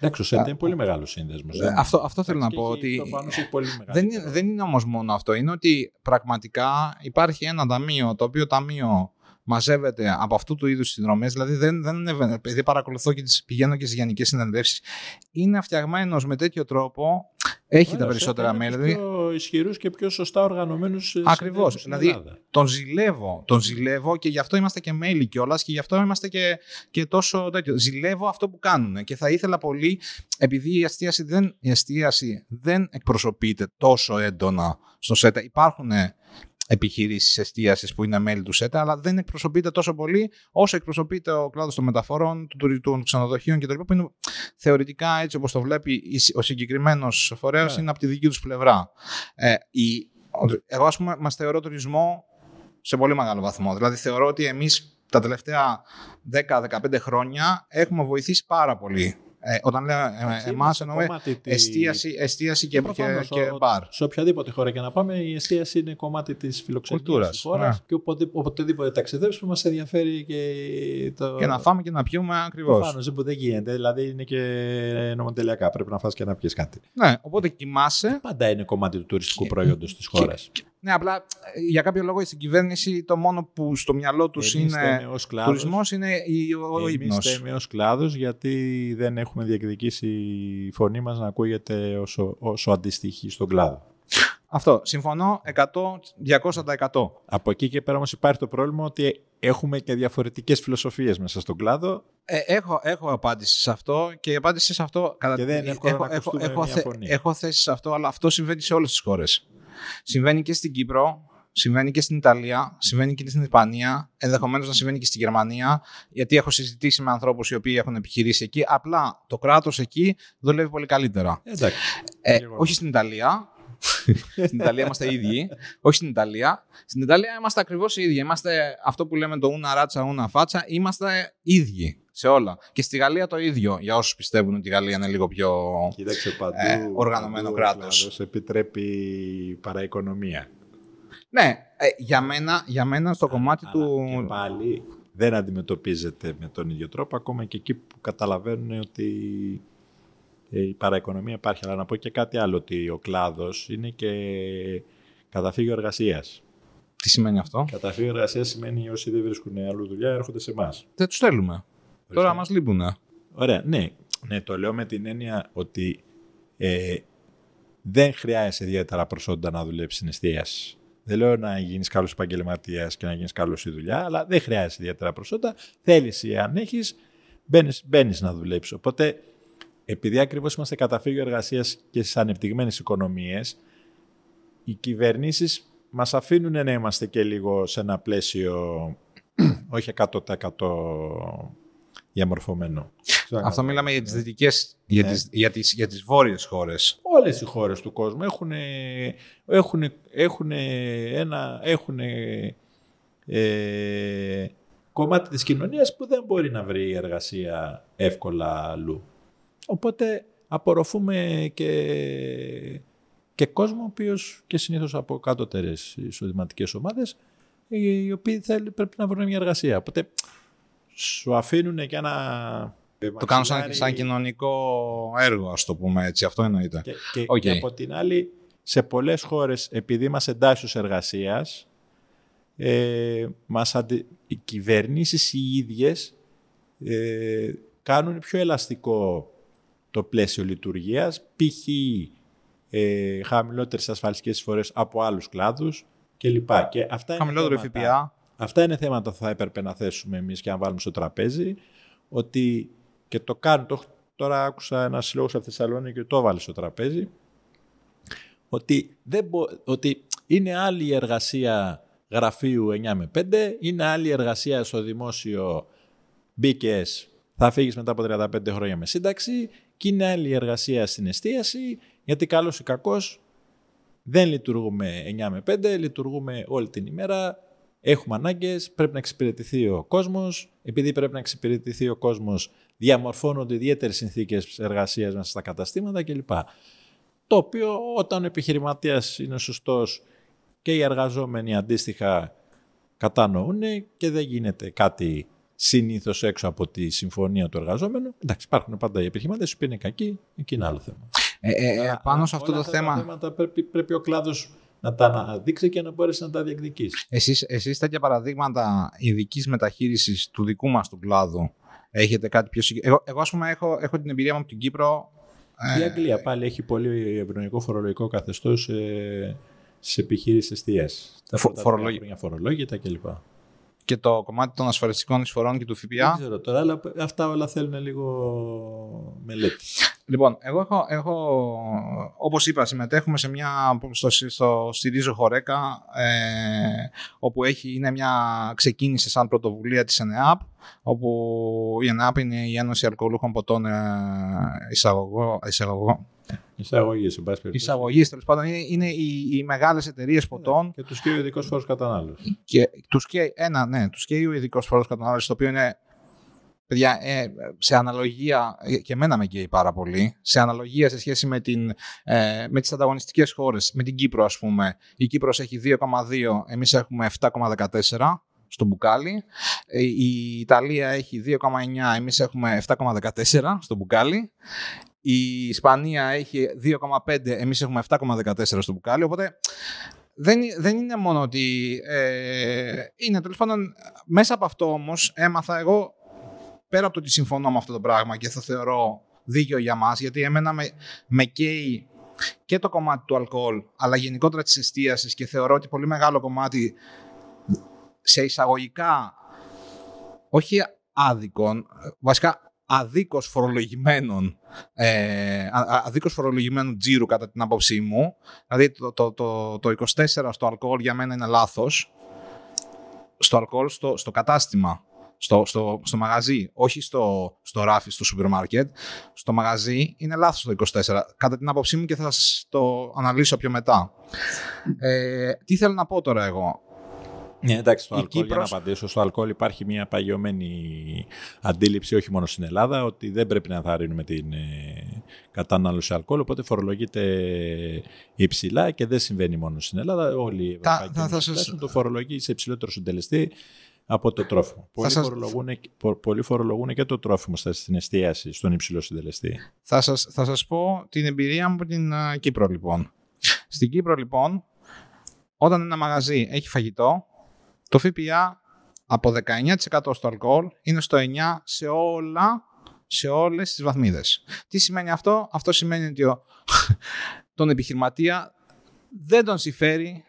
Εντάξει, ο ΣΕΝΤ είναι πολύ μεγάλος σύνδεσμος. Ε, αυτό, αυτό θέλω να πω ότι... Δεν είναι, δεν είναι όμως μόνο αυτό. Είναι ότι πραγματικά υπάρχει ένα ταμείο, το οποίο ταμείο μαζεύεται από αυτού του είδους συνδρομές, δηλαδή δεν, δεν είναι, επειδή παρακολουθώ και τις, πηγαίνω και στις γενικές συνεντεύξεις, είναι φτιαγμένος με τέτοιο τρόπο, έχει τα περισσότερα μέλη. Είναι δηλαδή, πιο ισχυρούς και πιο σωστά οργανωμένους. Ακριβώς. Δηλαδή, τον ζηλεύω. Τον ζηλεύω και γι' αυτό είμαστε και μέλη κιόλας και γι' αυτό είμαστε και, και τόσο τέτοιο. Ζηλεύω αυτό που κάνουν και θα ήθελα πολύ, επειδή η εστίαση δεν, η εστίαση δεν εκπροσωπείται τόσο έντονα στο ΣΕΤΑ. Υπάρχουν επιχειρήσεις εστίασης που είναι μέλη του ΣΕΤΑ, αλλά δεν εκπροσωπείται τόσο πολύ όσο εκπροσωπείται ο κλάδος των μεταφορών, του τουρι- των ξενοδοχείων κτλ. που είναι θεωρητικά έτσι όπως το βλέπει η- ο συγκεκριμένος φορέας Ναι. είναι από τη δική τους πλευρά. Ε, η, εγώ, ας πούμε, μας θεωρώ τουρισμό σε πολύ μεγάλο βαθμό. Δηλαδή, θεωρώ ότι εμείς τα τελευταία 10-15 χρόνια έχουμε βοηθήσει πάρα πολύ. Ε, όταν λέω ε, εμάς, εννοούμε εστίαση, εστίαση και, και, Προφανώς, και ο- μπαρ. Σε οποιαδήποτε χώρα και να πάμε, η εστίαση είναι κομμάτι της φιλοξενίας Κουλτούρας, της χώρας. ναι. Και οποτε, οποτεδήποτε ταξιδέψουμε, μας ενδιαφέρει και το. Και να φάμε και να πιούμε ακριβώς. Προφανώς, που δεν γίνεται. Δηλαδή είναι και νομοτελειακά. Πρέπει να φας και να πιεις κάτι. Ναι, οπότε κοιμάσαι. Πάντα είναι κομμάτι του τουριστικού προϊόντος της χώρας. Ναι, απλά ε, για κάποιο λόγο στην κυβέρνηση το μόνο που στο μυαλό τους Εμείς είναι θέμε ως κλάδος- τουρισμός είναι η- ο, ο Εμείς ύπνος. θέμε ως κλάδος γιατί δεν έχουμε διεκδικήσει η φωνή μας να ακούγεται όσο, όσο αντιστοιχεί στον κλάδο. Αυτό. Συμφωνώ 100-200%. Από εκεί και πέρα όμως υπάρχει το πρόβλημα ότι έχουμε και διαφορετικές φιλοσοφίες μέσα στον κλάδο Ε, έχω, έχω απάντηση σε αυτό και η απάντηση σε αυτό. Κατά... Και δεν είναι εύκολο έχω, να έχω, ακουστούμε έχω, μια θε- φωνή. έχω θέση σε αυτό, αλλά αυτό συμβαίνει σε όλες τις χώρες. Συμβαίνει και στην Κύπρο, συμβαίνει και στην Ιταλία, συμβαίνει και στην Ισπανία, ενδεχομένως να συμβαίνει και στη Γερμανία, γιατί έχω συζητήσει με ανθρώπους οι οποίοι έχουν επιχειρήσει εκεί. Απλά το κράτος εκεί δουλεύει πολύ καλύτερα. Εντάξει. Ε, Γεγονός. όχι στην Ιταλία. στην Ιταλία είμαστε οι ίδιοι. Όχι στην Ιταλία. Στην Ιταλία είμαστε ακριβώς οι ίδιοι. Είμαστε αυτό που λέμε το ούνα ράτσα, ούνα φάτσα. Είμαστε ίδιοι σε όλα. Και στη Γαλλία το ίδιο. Για όσους πιστεύουν ότι η Γαλλία είναι λίγο πιο. Κοίταξε παντού. Ε, οργανωμένο παντού ο κράτος. κλάδος επιτρέπει παραοικονομία. Ναι, ε, για, μένα, για μένα στο κομμάτι Αλλά του. Και πάλι δεν αντιμετωπίζεται με τον ίδιο τρόπο, ακόμα και εκεί που καταλαβαίνουν ότι ε, η παραοικονομία υπάρχει. Αλλά να πω και κάτι άλλο, ότι ο κλάδος είναι και Καταφύγιο εργασίας. Τι σημαίνει αυτό; Καταφύγιο εργασίας σημαίνει όσοι δεν βρίσκουν αλλού δουλειά έρχονται σε εμάς. Δεν τους στέλνουμε. Τώρα μας λείπουν. Ωραία, ναι. ναι. Το λέω με την έννοια ότι ε, δεν χρειάζεται ιδιαίτερα προσόντα να δουλέψεις στην εστίαση. Δεν λέω να γίνεις καλός επαγγελματίας και να γίνεις καλός στη δουλειά, αλλά δεν χρειάζεται ιδιαίτερα προσόντα. Θέλεις ή αν έχεις, μπαίνεις να δουλέψεις. Οπότε, επειδή ακριβώς είμαστε καταφύγιο εργασίας και στις ανεπτυγμένες οικονομίες, οι κυβερνήσεις μας αφήνουν να είμαστε και λίγο σε ένα πλαίσιο όχι 100% διαμορφωμένο. Αυτό μιλάμε για τις δυτικές, για, ναι. τις, για, τις, για τις βόρειες χώρες. Όλες οι χώρες του κόσμου έχουν, έχουν, έχουν ένα έχουν, ε, κομμάτι της κοινωνίας που δεν μπορεί να βρει εργασία εύκολα αλλού. Οπότε απορροφούμε και, και κόσμο ο οποίος και συνήθως από κάτωτερες εισοδηματικές ομάδες οι οποίοι θέλει, πρέπει να βρουν μια εργασία. Οπότε σου αφήνουν και ένα... Το κάνουν σαν, σαν κοινωνικό έργο, ας το πούμε έτσι. Αυτό εννοείται. Και, και, okay. και από την άλλη, σε πολλές χώρες, επειδή μας εντάσσουν εργασίας, ε, μας αντι... οι κυβερνήσεις οι ίδιες ε, κάνουν πιο ελαστικό το πλαίσιο λειτουργίας, π.χ. Ε, χαμηλότερες ασφαλιστικές εισφορές από άλλους κλάδους κλπ. Και αυτά Χαμηλότερο ΦΠΑ. Αυτά είναι θέματα που θα έπρεπε να θέσουμε εμείς και να βάλουμε στο τραπέζι, ότι και το κάνουν, το, τώρα άκουσα ένας συλλόγος από Θεσσαλονίκη και το έβαλε στο τραπέζι, ότι, δεν ότι είναι άλλη η εργασία γραφείου 9 με 5, είναι άλλη η εργασία στο δημόσιο μπήκε, θα φύγεις μετά από 35 χρόνια με σύνταξη και είναι άλλη η εργασία στην εστίαση, γιατί καλός ή κακός δεν λειτουργούμε 9 με 5, λειτουργούμε όλη την ημέρα, Έχουμε ανάγκες, πρέπει να εξυπηρετηθεί ο κόσμος. Επειδή πρέπει να εξυπηρετηθεί ο κόσμος, διαμορφώνονται ιδιαίτερες συνθήκες εργασίας μέσα στα καταστήματα κλπ. Το οποίο όταν ο επιχειρηματίας είναι σωστός και οι εργαζόμενοι αντίστοιχα κατανοούν και δεν γίνεται κάτι συνήθως έξω από τη συμφωνία του εργαζόμενου. Εντάξει, υπάρχουν πάντα οι επιχειρηματίες που είναι κακοί, εκεί είναι άλλο θέμα. Ε, ε, ε πάνω σε αυτό το θέμα. πρέπει, πρέπει ο κλάδος να τα αναδείξει και να μπορέσει να τα διεκδικήσει. Εσείς, εσείς τέτοια παραδείγματα ειδικής μεταχείρισης του δικού μας του κλάδου έχετε κάτι πιο συγκεκριμένο. Εγώ, εγώ ας πούμε έχω, έχω την εμπειρία μου από την Κύπρο. Η ε, Αγγλία πάλι έχει πολύ ευρωϊκό φορολογικό καθεστώς ε, στις επιχείρησεις εστίας. Τα Φο, φορολόγητα κλπ και το κομμάτι των ασφαλιστικών εισφορών και του ΦΠΑ. Δεν ξέρω τώρα, αλλά αυτά όλα θέλουν λίγο μελέτη. Λοιπόν, εγώ έχω, έχω όπως είπα, συμμετέχουμε σε μια, στο, στο στηρίζω Χορέκα, ε, όπου έχει, είναι μια, ξεκίνησε σαν πρωτοβουλία της ΕΝΕΑΠ, όπου η ΕΝΕΑΠ είναι η Ένωση Αλκοολούχων Ποτών ε, εισαγωγών, Εισαγωγής, σε πάση περιπτώσει. Εισαγωγής, τέλος πάντων. Είναι, είναι οι, οι μεγάλες εταιρείες ναι, ποτών. Και τους και ο ειδικός φόρος κατανάλωσης. Και τους και, ένα, ναι, τους και ο ειδικός φόρος κατανάλωσης, το οποίο είναι. Παιδιά, ε, σε αναλογία, και εμένα με καίει πάρα πολύ, σε αναλογία σε σχέση με, την, ε, με τις ανταγωνιστικές χώρες, με την Κύπρο ας πούμε, η Κύπρος έχει 2,2, εμείς έχουμε 7,14 στο μπουκάλι. Ε, η Ιταλία έχει 2,9, εμείς έχουμε 7,14 στο μπουκάλι. Η Ισπανία έχει 2,5, εμείς έχουμε 7,14 στο μπουκάλι, οπότε δεν, δεν είναι μόνο ότι ε, είναι τέλος πάντων μέσα από αυτό όμως έμαθα εγώ πέρα από το ότι συμφωνώ με αυτό το πράγμα και θα θεωρώ δίκαιο για μας γιατί εμένα με, με καίει και το κομμάτι του αλκοόλ αλλά γενικότερα της εστίασης και θεωρώ ότι πολύ μεγάλο κομμάτι σε εισαγωγικά όχι άδικων, βασικά αδίκως φορολογημένων, ε, αδίκως φορολογημένου τζίρου κατά την άποψή μου. Δηλαδή το, το, το, το 24 στο αλκοόλ για μένα είναι λάθος. Στο αλκοόλ, στο, στο κατάστημα, στο, στο, στο μαγαζί, όχι στο, στο ράφι, στο σούπερ μάρκετ. Στο μαγαζί είναι λάθος το 24. Κατά την άποψή μου και θα σας το αναλύσω πιο μετά. Ε, τι θέλω να πω τώρα εγώ. Ναι, εντάξει, στο αλκοόλ, για να απαντήσω, στο αλκοόλ υπάρχει μια παγιωμένη αντίληψη, όχι μόνο στην Ελλάδα, ότι δεν πρέπει να θαρρύνουμε την ε, κατανάλωση αλκοόλ, οπότε φορολογείται υψηλά και δεν συμβαίνει μόνο στην Ελλάδα. Όλοι οι Ευρωπαϊκοί θα, θα, σας... το φορολογεί σε υψηλότερο συντελεστή από το τρόφιμο. Πολλοί, σας... φορολογούν, πολλοί φορολογούν και το τρόφιμο στην εστίαση, στον υψηλό συντελεστή. Θα σας, θα σας πω την εμπειρία μου από την uh, Κύπρο, λοιπόν. Στην Κύπρο, λοιπόν, όταν ένα μαγαζί έχει φαγητό, το ΦΠΑ από 19% στο αλκοόλ είναι στο 9% σε όλα σε όλες τις βαθμίδες. Τι σημαίνει αυτό; Αυτό σημαίνει ότι ο, τον επιχειρηματία δεν τον συμφέρει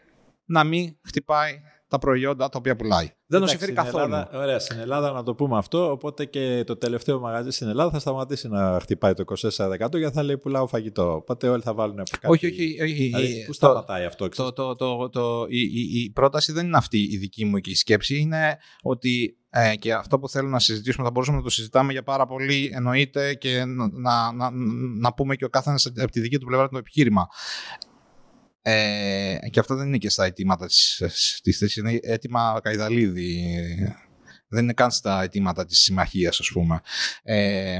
να μην χτυπάει τα προϊόντα τα οποία πουλάει. Δεν τον συμφέρει καθόλου. Ελλάδα, ωραία, στην Ελλάδα να το πούμε αυτό. Οπότε και το τελευταίο μαγαζί στην Ελλάδα θα σταματήσει να χτυπάει το 24% γιατί θα λέει πουλάω φαγητό. Οπότε όλοι θα βάλουν από κάτι. Όχι, όχι. όχι δηλαδή, πού σταματάει αυτό, το, το, το, το, η, η, η, πρόταση δεν είναι αυτή η δική μου και η σκέψη. Είναι ότι ε, και αυτό που θέλω να συζητήσουμε θα μπορούσαμε να το συζητάμε για πάρα πολύ εννοείται και να, να, να, να πούμε και ο καθένας από τη δική του πλευρά το επιχείρημα. Ε, και αυτό δεν είναι και στα αιτήματα της, της θέσης, είναι αίτημα Καϊδαλίδη. Δεν είναι καν στα αιτήματα της συμμαχίας, ας πούμε. Ε,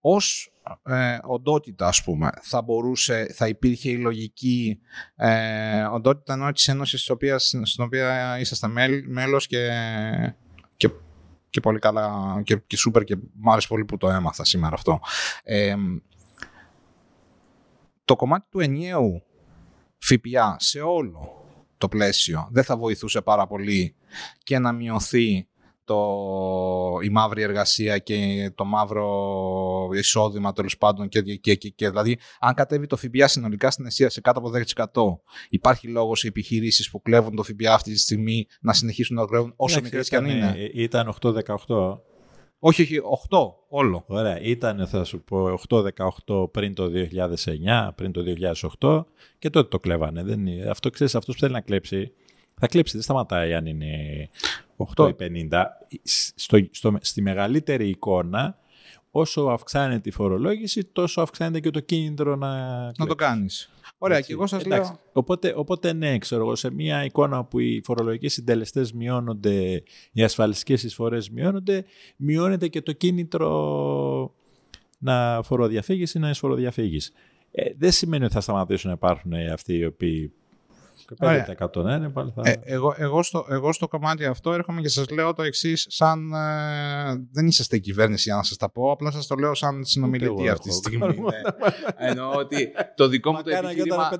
ως ε, οντότητα, ας πούμε, θα μπορούσε, θα υπήρχε η λογική ε, οντότητα ενώ της Ένωσης στην οποίας, στην οποία είσαστε μέλος και, και, και πολύ καλά και, και σούπερ και μ' άρεσε πολύ που το έμαθα σήμερα αυτό. Ε, το κομμάτι του ενιαίου ΦΠΑ σε όλο το πλαίσιο δεν θα βοηθούσε πάρα πολύ και να μειωθεί το, η μαύρη εργασία και το μαύρο εισόδημα τέλος πάντων. Και, και, και, και, δηλαδή, αν κατέβει το ΦΠΑ συνολικά στην αιστεία σε κάτω από 10%, υπάρχει λόγος οι επιχειρήσεις που κλέβουν το ΦΠΑ αυτή τη στιγμή να συνεχίσουν να κλέβουν όσο μικρές και αν είναι. Ήταν 8-18. Όχι, όχι, 8 όλο. Ωραία, ήταν θα σου πω 8-18 πριν το 2009, πριν το 2008 και τότε το κλέβανε. Δεν, αυτό ξέρεις, αυτός που θέλει να κλέψει, θα κλέψει, δεν σταματάει αν είναι 8 ή 50. Στο, στο, στη μεγαλύτερη εικόνα, όσο αυξάνεται η φορολόγηση, τόσο αυξάνεται και το κίνητρο να, να το κάνεις. Ωραία, και εγώ σας λέω. Οπότε, οπότε ναι, ξέρω εγώ, σε μια εικόνα που οι φορολογικοί συντελεστές μειώνονται, οι ασφαλιστικές εισφορές μειώνονται, μειώνεται και το κίνητρο να φοροδιαφύγεις ή να εισφοροδιαφύγεις. Ε, δεν σημαίνει ότι θα σταματήσουν να υπάρχουν αυτοί οι οποίοι 5% ναι, πάλι θα... ε, εγώ, εγώ, στο, εγώ στο κομμάτι αυτό έρχομαι και σας λέω το εξής σαν ε, δεν είσαστε η κυβέρνηση για να σας τα πω, απλά σας το λέω σαν συνομιλητή αυτή τη στιγμή. ναι. Εννοώ ότι το δικό μου το επιχείρημα...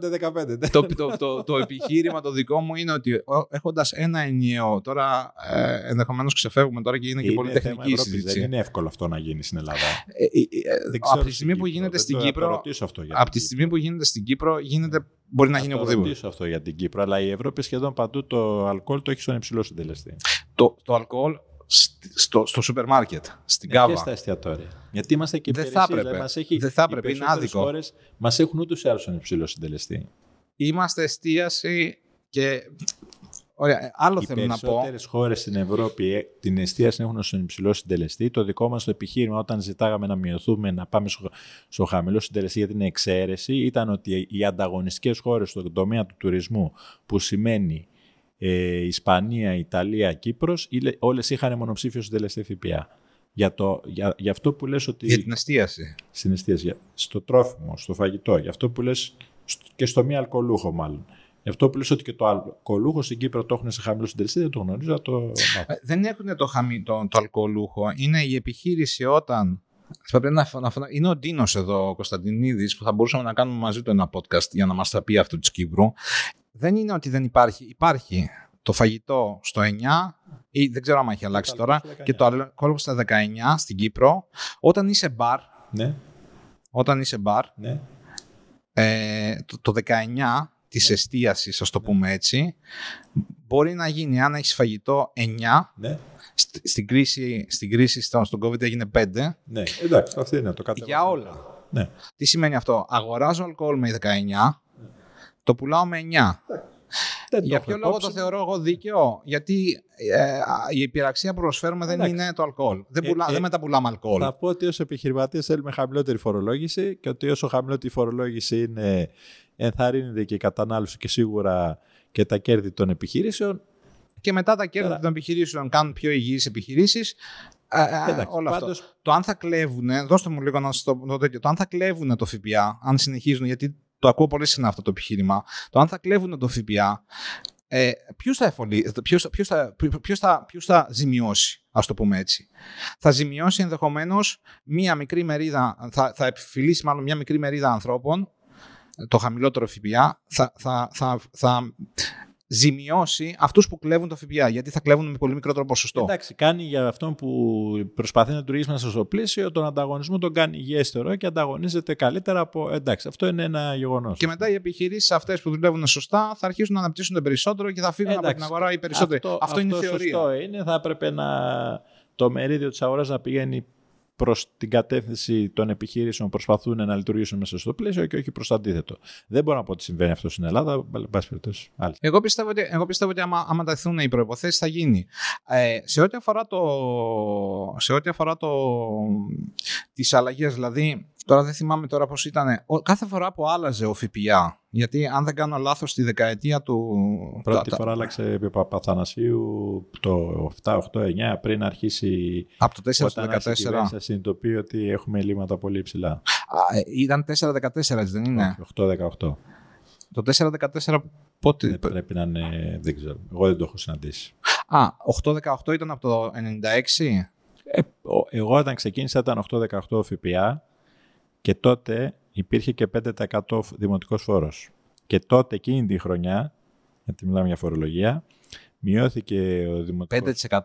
5-15, το, το, το, το, επιχείρημα το δικό μου είναι ότι έχοντας ένα ενιαίο, τώρα ε, ενδεχομένως ξεφεύγουμε τώρα και είναι, είναι και πολύ τεχνική συζήτηση. Δεν είναι εύκολο αυτό να γίνει στην Ελλάδα. Ε, ε, ε από τη στιγμή που γίνεται στην Κύπρο, από τη στιγμή που γίνεται στην Κύπρο γίνεται μπορεί να, γίνει οπουδήποτε. Δεν αυτό για την Κύπρο, αλλά η Ευρώπη σχεδόν παντού το αλκοόλ το έχει στον υψηλό συντελεστή. Το, το αλκοόλ στο, στο σούπερ μάρκετ, στην κάβα. Και στα εστιατόρια. Γιατί είμαστε και Δεν θα έπρεπε. Μας έχει, Δεν θα έπρεπε, είναι άδικο. Χώρες μας έχουν ούτως ή άλλως στον υψηλό συντελεστή. Είμαστε εστίαση και Ωραία, ε, άλλο Οι θέλω να πω. Οι περισσότερες χώρες στην Ευρώπη ε, την εστίαση έχουν στον υψηλό συντελεστή. Το δικό μας το επιχείρημα, όταν ζητάγαμε να μειωθούμε, να πάμε στο, στο χαμηλό συντελεστή για την εξαίρεση, ήταν ότι οι ανταγωνιστικές χώρες στον τομέα του τουρισμού, που σημαίνει ε, Ισπανία, Ιταλία, Κύπρος, όλες είχαν μονοψήφιο συντελεστή ΦΠΑ. Για, το, για, για αυτό που λες ότι... Για την εστίαση. Στην εστίαση. Στο τρόφιμο, στο φαγητό. Για αυτό που λες και στο μη αλκοολούχο μάλλον. Γι' αυτό που λες ότι και το αλκοολούχο στην Κύπρο το έχουν σε χαμηλό συντελεστή, δεν το γνωρίζω. Το... Ε, δεν έχουν το, χαμη, το, το αλκοολούχο. Είναι η επιχείρηση όταν Πρέπει να, να, είναι ο Ντίνος εδώ, ο Κωνσταντινίδης, που θα μπορούσαμε να κάνουμε μαζί του ένα podcast για να μας τα πει αυτό της Κύπρου. Δεν είναι ότι δεν υπάρχει. Υπάρχει το φαγητό στο 9, ή δεν ξέρω αν έχει αλλάξει τώρα, και το αλκοόλ στα 19 στην Κύπρο. Όταν είσαι μπαρ. Ναι. Όταν είσαι μπαρ. Ναι. Ε, το, το 19 της εστίασης, ας το πούμε έτσι, μπορεί να γίνει αν έχεις φαγητό 9. Ναι. Στην κρίση, στην κρίση στον, στον COVID έγινε 5. Ναι, εντάξει, αυτό είναι το κάτι. Για όλα. Ναι. Τι σημαίνει αυτό; Αγοράζω αλκοόλ με 19, το πουλάω με 9. Για ποιο λόγο το θεωρώ εγώ δίκαιο, Γιατί ε, η υπηραξία που προσφέρουμε δεν είναι το αλκοόλ. Δεν, ε, πουλά, ε, δεν μεταπουλάμε αλκοόλ. Θα πω ότι ως επιχειρηματίε θέλουμε χαμηλότερη φορολόγηση και ότι όσο χαμηλότερη φορολόγηση είναι, ενθαρρύνεται και η κατανάλωση και σίγουρα και τα κέρδη των επιχειρήσεων. Και μετά τα κέρδη των επιχειρήσεων κάνουν πιο υγιείς επιχειρήσεις. όλο αυτό. Το αν θα κλέβουν, δώστε μου λίγο να σας το, το Το αν θα κλέβουν το ΦΠΑ, αν συνεχίζουν, γιατί το ακούω πολύ συχνά αυτό το επιχείρημα. Το αν θα κλέβουν το ΦΠΑ, ε, ποιος, θα ποιος, ποιος, θα, ποιος, θα, ποιος θα ζημιώσει, ας το πούμε έτσι. Θα ζημιώσει ενδεχομένως μία μικρή μερίδα, θα, θα επιφυλίσει μάλλον μία μικρή μερίδα ανθρώπων το χαμηλότερο ΦΠΑ θα, θα, θα, θα ζημιώσει αυτούς που κλέβουν το ΦΠΑ. Γιατί θα κλέβουν με πολύ μικρότερο ποσοστό. Εντάξει, κάνει για αυτόν που προσπαθεί να λειτουργήσει μέσα στο πλαίσιο, τον ανταγωνισμό τον κάνει υγιέστερο και ανταγωνίζεται καλύτερα από. Εντάξει, αυτό είναι ένα γεγονός. Και μετά οι επιχειρήσεις αυτές που δουλεύουν σωστά θα αρχίσουν να αναπτύσσονται περισσότερο και θα φύγουν Εντάξει, από την αγορά οι περισσότεροι. Αυτό, αυτό, αυτό είναι η θεωρία. Αυτό είναι. Θα έπρεπε να το μερίδιο της αγοράς να πηγαίνει προς την κατεύθυνση των επιχειρήσεων που προσπαθούν να λειτουργήσουν μέσα στο πλαίσιο και όχι προς το αντίθετο. Δεν μπορώ να πω ότι συμβαίνει αυτό στην Ελλάδα. Εγώ πιστεύω ότι, εγώ πιστεύω ότι άμα, άμα τεθούν οι προποθέσει θα γίνει. Ε, σε ό,τι αφορά, το, σε ό,τι αφορά το, τις αλλαγές, δηλαδή Τώρα δεν θυμάμαι τώρα πώς ήταν. Κάθε φορά που άλλαζε ο ΦΠΑ, γιατί αν δεν κάνω λάθος στη δεκαετία του... Πρώτη φορά άλλαξε επί Παπαθανασίου το 7, 8, 9 πριν αρχίσει... Από το 4 στο 14. Όταν συνειδητοποιεί ότι έχουμε ελλείμματα πολύ υψηλά. Α, ε, ήταν 4-14 δεν είναι; 8-18. Το 4-14 πότε... Ε, πρέπει να είναι, δεν ξέρω. Εγώ δεν το έχω συναντήσει. Α, 8-18 ήταν από το 96. Ε, εγώ όταν ξεκίνησα ήταν 8-18 ΦΠΑ και τότε υπήρχε και 5% δημοτικός φόρος. Και τότε εκείνη τη χρονιά, γιατί μιλάμε για φορολογία, μειώθηκε ο δημοτικός 5%.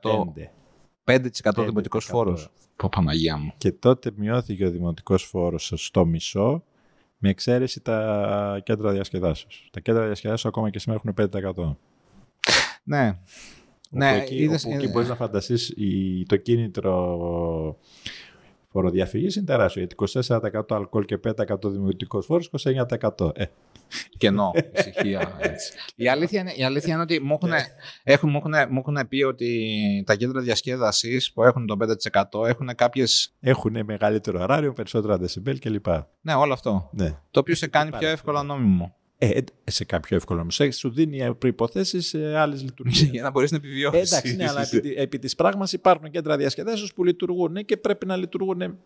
5%, 5% δημοτικός φόρος. Πω Παναγία μου. Και τότε μειώθηκε ο δημοτικός φόρος στο μισό, με εξαίρεση τα κέντρα διασκεδάσεως. Τα κέντρα διασκεδάσεως ακόμα και σήμερα έχουν 5%. Ναι. ναι, εκεί, είδες, όπου εκεί μπορείς να φανταστείς το κίνητρο φοροδιαφυγής είναι τεράστιο. Γιατί 24% αλκοόλ και 5% δημιουργικός φόρος, 29%. Ε. Κενό, ησυχία. η, αλήθεια είναι, η αλήθεια είναι ότι μου έχουν, έχουν, μου, έχουν, μου έχουν πει ότι τα κέντρα διασκέδασης που έχουν το 5% έχουν κάποιε. Έχουν μεγαλύτερο ωράριο, περισσότερα δεσιμπέλ κλπ. Ναι, όλο αυτό. Ναι. Το οποίο σε κάνει πιο εύκολα νόμιμο. Ε, ε, σε κάποιο εύκολο όμω. Σου δίνει προποθέσει σε άλλες λειτουργίες. Για να μπορείς να επιβιώσεις. Ε, εντάξει, ναι, αλλά επί, επί της πράγμας υπάρχουν κέντρα διασκεδάσεως που λειτουργούν και πρέπει να λειτουργούν.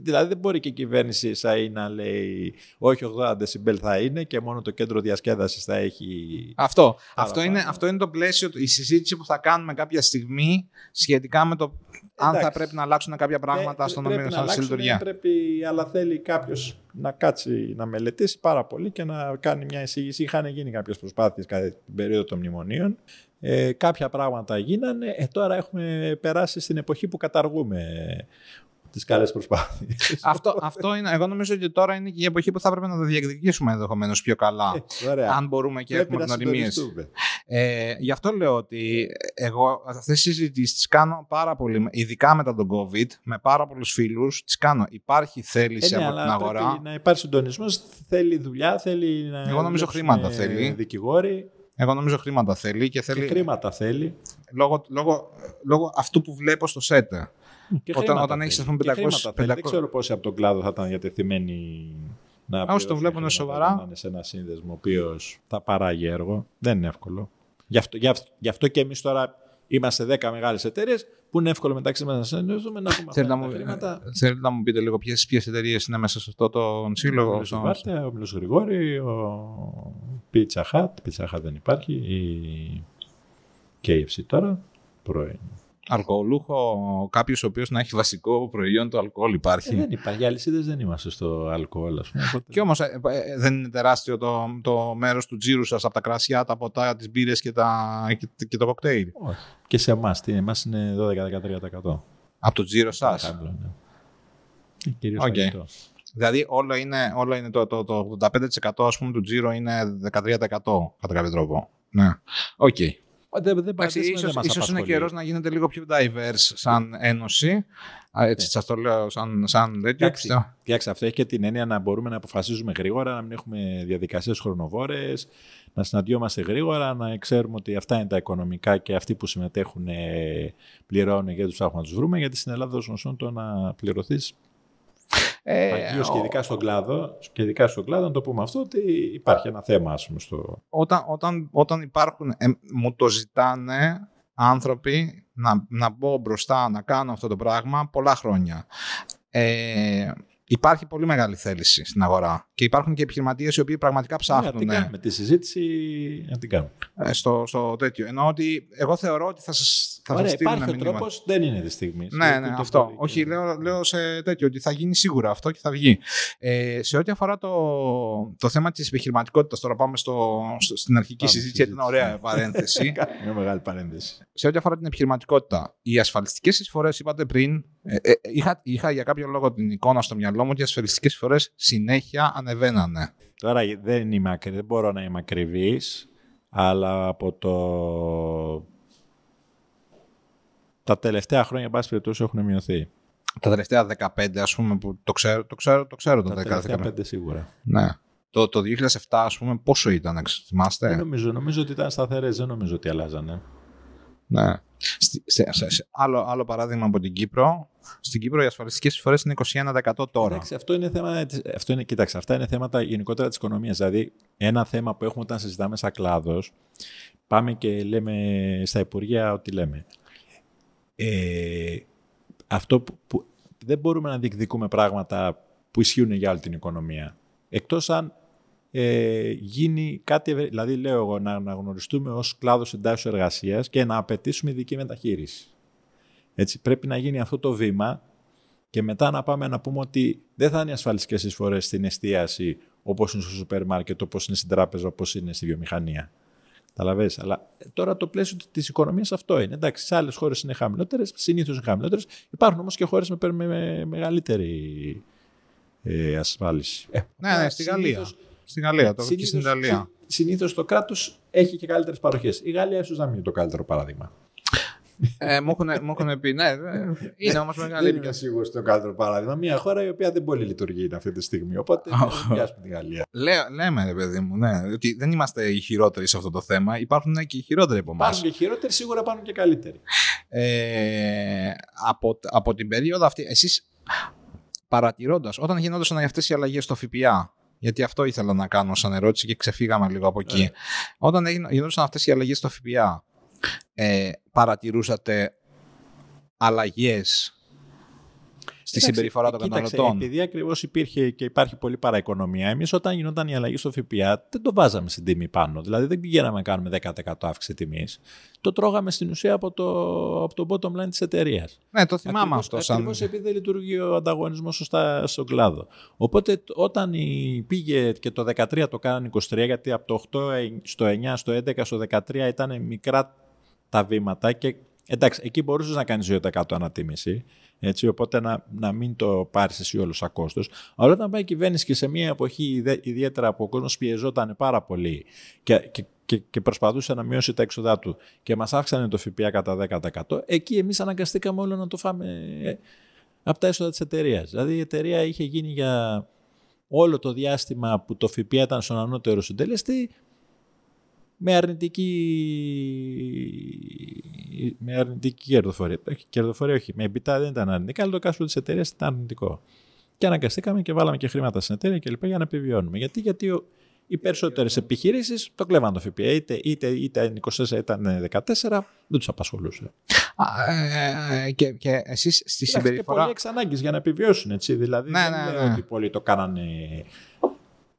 Δηλαδή δεν μπορεί και η κυβέρνηση ΣΑΗ να λέει όχι 80 δεσιμπέλ θα είναι και μόνο το κέντρο διασκέδασης θα έχει. Αυτό. Αυτό είναι, αυτό είναι το πλαίσιο, η συζήτηση που θα κάνουμε κάποια στιγμή σχετικά με το αν θα πρέπει να αλλάξουν κάποια πράγματα στον νομίο στη λειτουργία. Πρέπει, αλλά θέλει κάποιος να κάτσει να μελετήσει πάρα πολύ και να κάνει μια εισήγηση. Είχαν γίνει κάποιες προσπάθειες κατά την περίοδο των μνημονίων. Ε, κάποια πράγματα γίνανε. Ε, τώρα έχουμε περάσει στην εποχή που καταργούμε τις καλές προσπάθειες. αυτό, αυτό είναι. Εγώ νομίζω ότι τώρα είναι και η εποχή που θα έπρεπε να το διεκδικήσουμε ενδεχομένως πιο καλά. Ε, αν μπορούμε και Πρέπει έχουμε γνωριμίες. Ε, γι' αυτό λέω ότι εγώ αυτές τις συζητήσεις τις κάνω πάρα πολύ, ειδικά μετά τον COVID, με πάρα πολλούς φίλους. Τις κάνω. Υπάρχει θέληση ε, ναι, από την αγορά. Πρέπει να υπάρχει συντονισμός, θέλει δουλειά, θέλει να. Εγώ νομίζω χρήματα θέλει. Δικηγόροι. Εγώ νομίζω χρήματα θέλει και θέλει. Και χρήματα θέλει. Λόγω, λόγω, λόγω αυτού που βλέπω στο ΣΕΤΕ. Και όταν, όταν έχεις ας πούμε 500. Δεν ξέρω πόσοι από τον κλάδο θα ήταν διατεθειμένοι να Όσοι το βλέπουν σοβαρά. Να είναι σε ένα σύνδεσμο ο οποίος θα παράγει έργο. Δεν είναι εύκολο. Γι' αυτό, γι αυτό, γι αυτό και εμείς τώρα είμαστε 10 μεγάλες εταιρείες που είναι εύκολο μεταξύ μας να συνεννοηθούμε να έχουμε αυτά τα χρήματα. Θέλετε να μου πείτε λίγο ποιε εταιρείες είναι μέσα σε αυτό το σύλλογο. Ο Βάρτε, ο Μιλό Γρηγόρη, ο Pizza Hut. Pizza Hut δεν υπάρχει. Η KFC τώρα. Πρώην αλκοολούχο, κάποιος ο οποίος να έχει βασικό προϊόν το αλκοόλ υπάρχει. Ε, δεν υπάρχει. αλυσίδες δεν είμαστε στο αλκοόλ, ας πούμε. Οπότε... Και όμως ε, ε, δεν είναι τεράστιο το, το μέρος του τζίρου σας από τα κρασιά, τα ποτά, τις μπύρες και, και, και, το κοκτέιλ; Όχι. Και σε εμάς. Εμάς είναι 12-13%. Από το τζίρο σας; Ναι. okay. Δηλαδή όλο είναι, όλο είναι το, το, το 85% ας πούμε του τζίρο είναι 13% κατά κάποιο τρόπο. Ναι. Οκ. Okay. Δεν, δεν ίσως, ίσως είναι καιρός να γίνεται λίγο πιο diverse σαν ένωση. Έτσι ναι. σας το λέω σαν, σαν τέτοιο. Κοιτάξτε, αυτό έχει και την έννοια να μπορούμε να αποφασίζουμε γρήγορα, να μην έχουμε διαδικασίες χρονοβόρες, να συναντιόμαστε γρήγορα, να ξέρουμε ότι αυτά είναι τα οικονομικά και αυτοί που συμμετέχουν ε, πληρώνουν και τους ψάχνουμε να τους βρούμε. Γιατί στην Ελλάδα, όσο το να πληρωθείς ε, και ειδικά στον κλάδο, και ειδικά στον κλάδο, να το πούμε αυτό, ότι υπάρχει ένα θέμα, ας πούμε, στο... Όταν, όταν, όταν υπάρχουν, ε, μου το ζητάνε άνθρωποι να, να μπω μπροστά, να κάνω αυτό το πράγμα πολλά χρόνια. Ε, υπάρχει πολύ μεγάλη θέληση στην αγορά. Και υπάρχουν και επιχειρηματίες οι οποίοι πραγματικά ψάχνουν. Ναι, με τη συζήτηση να την κάνουμε. Ε, στο, στο τέτοιο. Ενώ ότι εγώ θεωρώ ότι θα σας θα Ωραία, υπάρχει ο τρόπος, δεν είναι της στιγμής. Ναι, ναι, αυτό. Όχι, λέω, λέω σε τέτοιο, ότι θα γίνει σίγουρα αυτό και θα βγει. Ε, σε ό,τι αφορά το, το θέμα της επιχειρηματικότητας, τώρα πάμε στο, στο στην αρχική πάμε συζήτηση, γιατί είναι ωραία παρένθεση. Μια μεγάλη παρένθεση. Σε ό,τι αφορά την επιχειρηματικότητα, οι ασφαλιστικές εισφορές, είπατε πριν, ε, ε, είχα, είχα για κάποιο λόγο την εικόνα στο μυαλό μου ότι οι ασφαλιστικές εισφορές συνέχεια ανεβαίνανε. Τώρα δεν, είμαι, δεν μπορώ να είμαι ακριβής, αλλά από το τα τελευταία χρόνια, εν πάση περιπτώσει, έχουν μειωθεί. Τα τελευταία 15, ας πούμε, που το ξέρω, το ξέρω, το ξέρω τα τελευταία 15 σίγουρα. Ναι. Το, το 2007, ας πούμε, πόσο ήταν, θυμάστε; Δεν νομίζω, νομίζω ότι ήταν σταθερές, δεν νομίζω ότι αλλάζανε. Ναι. Σε, σε, σε, άλλο, άλλο παράδειγμα από την Κύπρο. Στην Κύπρο οι ασφαλιστικές εισφορές είναι 21% τώρα. Εντάξει, αυτό είναι θέμα. Αυτό είναι, κοίταξε, αυτά είναι θέματα γενικότερα της οικονομίας. Δηλαδή, ένα θέμα που έχουμε όταν συζητάμε σαν κλάδος, πάμε και λέμε στα Υπουργεία ότι λέμε ε, αυτό που, δεν μπορούμε να διεκδικούμε πράγματα που ισχύουν για όλη την οικονομία. Εκτός αν ε, γίνει κάτι, δηλαδή λέω εγώ, να αναγνωριστούμε ως κλάδος εντάσσεως εργασίας και να απαιτήσουμε ειδική μεταχείριση. Έτσι, πρέπει να γίνει αυτό το βήμα και μετά να πάμε να πούμε ότι δεν θα είναι ασφαλιστικές εισφορές στην εστίαση όπως είναι στο σούπερ μάρκετ, όπως είναι στην τράπεζα, όπως είναι στη βιομηχανία. Καταλαβες. Αλλά τώρα το πλαίσιο της οικονομίας αυτό είναι. Εντάξει, σε άλλες χώρες είναι χαμηλότερες, συνήθως είναι χαμηλότερες. Υπάρχουν όμως και χώρες με, με, μεγαλύτερη ε, ασφάλιση. Ε, ναι, ναι, στη Γαλλία. Στη Γαλλία, το συνήθως, και στην Ιταλία. Συνήθως το κράτος έχει και καλύτερες παροχές. Η Γαλλία ίσως να μην είναι το καλύτερο παράδειγμα ε, μου, έχουν, πει, ναι, είναι όμως μεγάλη. Δεν είμαι σίγουρος το καλύτερο παράδειγμα. Μια χώρα η οποία δεν πολύ λειτουργεί αυτή τη στιγμή. Οπότε πιάσουμε τη Γαλλία. Λέω, λέμε, ρε παιδί μου, ναι, ότι δεν είμαστε οι χειρότεροι σε αυτό το θέμα. Υπάρχουν και οι χειρότεροι από εμάς. Υπάρχουν και οι χειρότεροι, σίγουρα υπάρχουν και καλύτεροι. Ε, από, από την περίοδο αυτή, εσείς παρατηρώντας, όταν γινόντουσαν αυτές οι αλλαγές στο ΦΠΑ, γιατί αυτό ήθελα να κάνω σαν ερώτηση και ξεφύγαμε λίγο από εκεί. Ε. Όταν γινόντουσαν αυτές οι αλλαγές στο ΦΠΑ, ε, παρατηρούσατε αλλαγές στη συμπεριφορά των καταναλωτών; Επειδή ακριβώς υπήρχε και υπάρχει πολύ παραοικονομία, εμείς όταν γινόταν η αλλαγή στο ΦΠΑ δεν το βάζαμε στην τιμή πάνω. Δηλαδή δεν πηγαίναμε να κάνουμε 10% αύξηση τιμής. Το τρώγαμε στην ουσία από το, από το bottom line της εταιρείας. Ναι, το θυμάμαι ακριβώς, αυτό. Σαν... Ακριβώς επειδή δεν λειτουργεί ο ανταγωνισμός σωστά στον κλάδο. Οπότε όταν πήγε και το 13 το κάνανε 23, γιατί από το 8 στο 9, στο 11, στο 13 ήταν μικρά τα βήματα και εντάξει, εκεί μπορούσες να κάνεις 2% ανατίμηση. Έτσι, οπότε να, να μην το πάρεις εσύ όλο σαν κόστος. Αλλά όταν πάει η κυβέρνηση και σε μια εποχή ιδιαίτερα που ο κόσμος πιεζόταν πάρα πολύ και, και, και, και προσπαθούσε να μειώσει τα έξοδά του και μας αύξανε το ΦΠΑ κατά 10%, εκεί εμείς αναγκαστήκαμε όλο να το φάμε ε, από τα έσοδα της εταιρείας. Δηλαδή η εταιρεία είχε γίνει για όλο το διάστημα που το ΦΠΑ ήταν στον ανώτερο συντελεστή με αρνητική, με αρνητική κερδοφορία. Κερδοφορία όχι, με επιτά δεν ήταν αρνητικά, αλλά το κάστρο της εταιρείας ήταν αρνητικό. Και αναγκαστήκαμε και βάλαμε και χρήματα στην εταιρεία και λοιπά για να επιβιώνουμε. Γιατί, γιατί οι περισσότερες επιχειρήσεις το κλέβαν το ΦΠΑ. Είτε, είτε, είτε 24 ήταν 14, δεν τους απασχολούσε. Α, ε, ε, και, και εσείς στη συμπεριφορά. Και πολλοί εξ ανάγκης για να επιβιώσουν. Έτσι. Δηλαδή ναι, δεν ναι, ναι. ότι πολλοί το κάνανε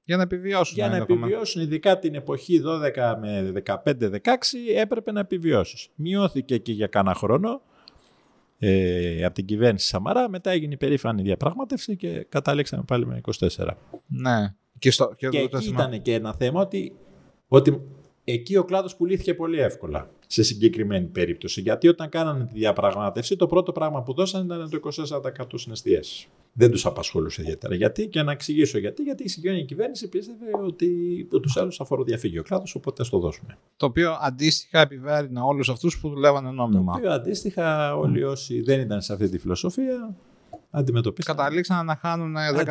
για να επιβιώσουν. Για να επιβιώσουν, ειδικά την εποχή 12 με 15-16, έπρεπε να επιβιώσεις. Μειώθηκε και για κάνα χρόνο ε, από την κυβέρνηση Σαμαρά. Μετά έγινε η περήφανη διαπραγμάτευση και καταλήξαμε πάλι με 24. Ναι. Και, στο, και, και εκεί ήταν και ένα θέμα ότι, ότι εκεί ο κλάδος πουλήθηκε πολύ εύκολα σε συγκεκριμένη περίπτωση. Γιατί όταν κάνανε τη διαπραγμάτευση, το πρώτο πράγμα που δώσανε ήταν το 24% συναισθίες. Δεν τους απασχολούσε ιδιαίτερα. Γιατί και να εξηγήσω γιατί. Γιατί η συγκεκριμένη κυβέρνηση πίστευε ότι του άλλου θα φοροδιαφύγει ο κλάδος, οπότε ας το δώσουμε. Το οποίο αντίστοιχα επιβάρυνε όλους αυτούς που δουλεύανε νόμιμα. Το οποίο αντίστοιχα όλοι όσοι δεν ήταν σε αυτή τη φιλοσοφία αντιμετωπίσαν. Καταλήξαν να χάνουν 10%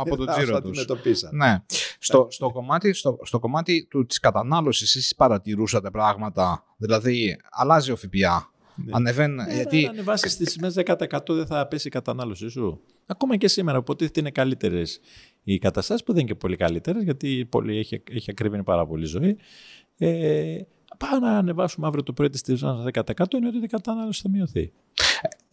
από το τζίρο τους. Ναι. Στο, στο, κομμάτι, στο, στο κομμάτι του, της κατανάλωσης εσείς παρατηρούσατε πράγματα, δηλαδή αλλάζει ο ΦΠΑ, ναι. Ανεβαίνει. Ναι, γιατί... Αν ανεβάσεις τις τιμέ 10% δεν θα πέσει η κατανάλωσή σου. Ακόμα και σήμερα, υποτίθεται είναι καλύτερες οι καταστάσεις που δεν είναι και πολύ καλύτερες, γιατί πολύ έχει, έχει ακρίβει πάρα πολύ ζωή. Ε, πάμε να ανεβάσουμε αύριο το πρωί τη τιμή 10% είναι ότι η κατανάλωση θα μειωθεί.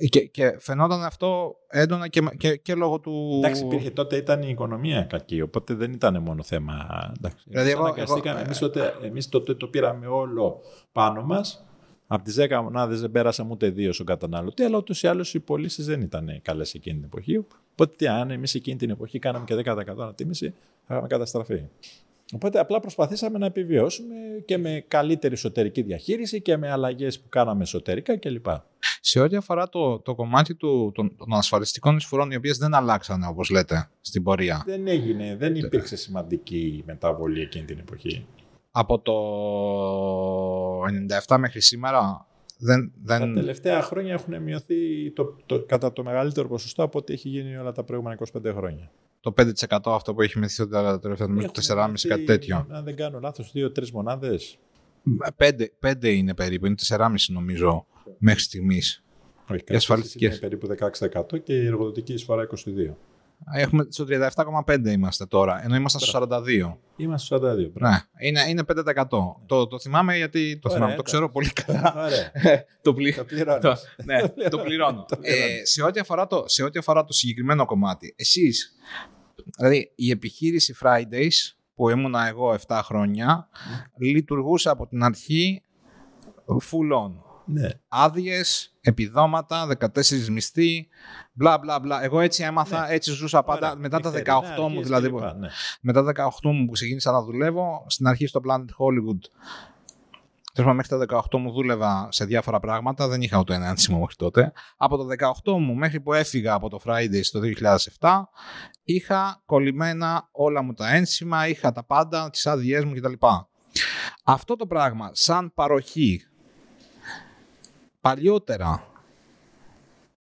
Και, και φαινόταν αυτό έντονα και, και, και λόγω του. Εντάξει, υπήρχε τότε ήταν η οικονομία κακή, οπότε δεν ήταν μόνο θέμα. Εντάξει. Δηλαδή, εγώ- αναγκαστήκαμε- εγώ- εμείς, τότε, εμείς τότε το πήραμε όλο πάνω μας. Από τις 10 μονάδες δεν πέρασαμε ούτε δύο στον καταναλωτή, αλλά ούτως ή άλλως οι πωλήσεις δεν ήταν καλές εκείνη την εποχή. Οπότε τι, αν εμείς εκείνη την εποχή κάναμε και 10% ανατίμηση, θα είχαμε καταστραφεί. Οπότε απλά προσπαθήσαμε να επιβιώσουμε και με καλύτερη εσωτερική διαχείριση και με αλλαγές που κάναμε εσωτερικά κλπ. Σε ό,τι αφορά το, το κομμάτι του, των, των ασφαλιστικών εισφορών, οι οποίες δεν αλλάξανε, όπως λέτε, στην πορεία. Δεν έγινε, δεν υπήρξε σημαντική μεταβολή εκείνη την εποχή. Από το 97 μέχρι σήμερα, δεν. Τα δεν τελευταία χρόνια έχουν μειωθεί το, το, κατά το μεγαλύτερο ποσοστό από ό,τι έχει γίνει όλα τα προηγούμενα 25 χρόνια. το 5% αυτό που έχει μεθύσει τα τελευταία, νομίζω το 4,5 κάτι τέτοιο. Αν δεν κάνω λάθος, 2-3 μονάδες. 5, 5 είναι περίπου, είναι 4,5 νομίζω μέχρι στιγμής. Όχι, Οι ασφαλιστικές. Είναι περίπου 16% και η εργοδοτική εισφορά 22%. Έχουμε στο 37,5 είμαστε τώρα, ενώ ήμασταν στο 42. Είμαστε στο 42. μπράβο. Ναι, είναι, είναι 5%. Το, το θυμάμαι γιατί το, Ωραία, θυμάμαι, το εντάξει. ξέρω πολύ καλά. Ωραία. το, πλη... Το πληρώνεις. το, ναι, το πληρώνω. Το πληρώνεις. ε, σε, ό,τι αφορά το, σε ό,τι αφορά το συγκεκριμένο κομμάτι, εσείς, δηλαδή η επιχείρηση Fridays που ήμουνα εγώ 7 χρόνια, λειτουργούσε από την αρχή full on. Ναι. Άδειες, επιδόματα, 14 μισθοί, μπλα μπλα μπλα. Εγώ έτσι έμαθα, έτσι ζούσα πάντα. Ωραία. μετά τα Νυχτερινά, 18 μου, αρχές δηλαδή. κλπ. Ναι. Μετά τα 18 μου που ξεκίνησα να δουλεύω, στην αρχή στο Planet Hollywood. Τέλος πάντων, μέχρι τα 18 μου δούλευα σε διάφορα πράγματα, δεν είχα ούτε ένα ένσημο μέχρι τότε. Από το 18 μου μέχρι που έφυγα από το Fridays το 2007, είχα κολλημένα όλα μου τα ένσημα, είχα τα πάντα, τις άδειές μου κτλ. Αυτό το πράγμα, σαν παροχή, παλιότερα,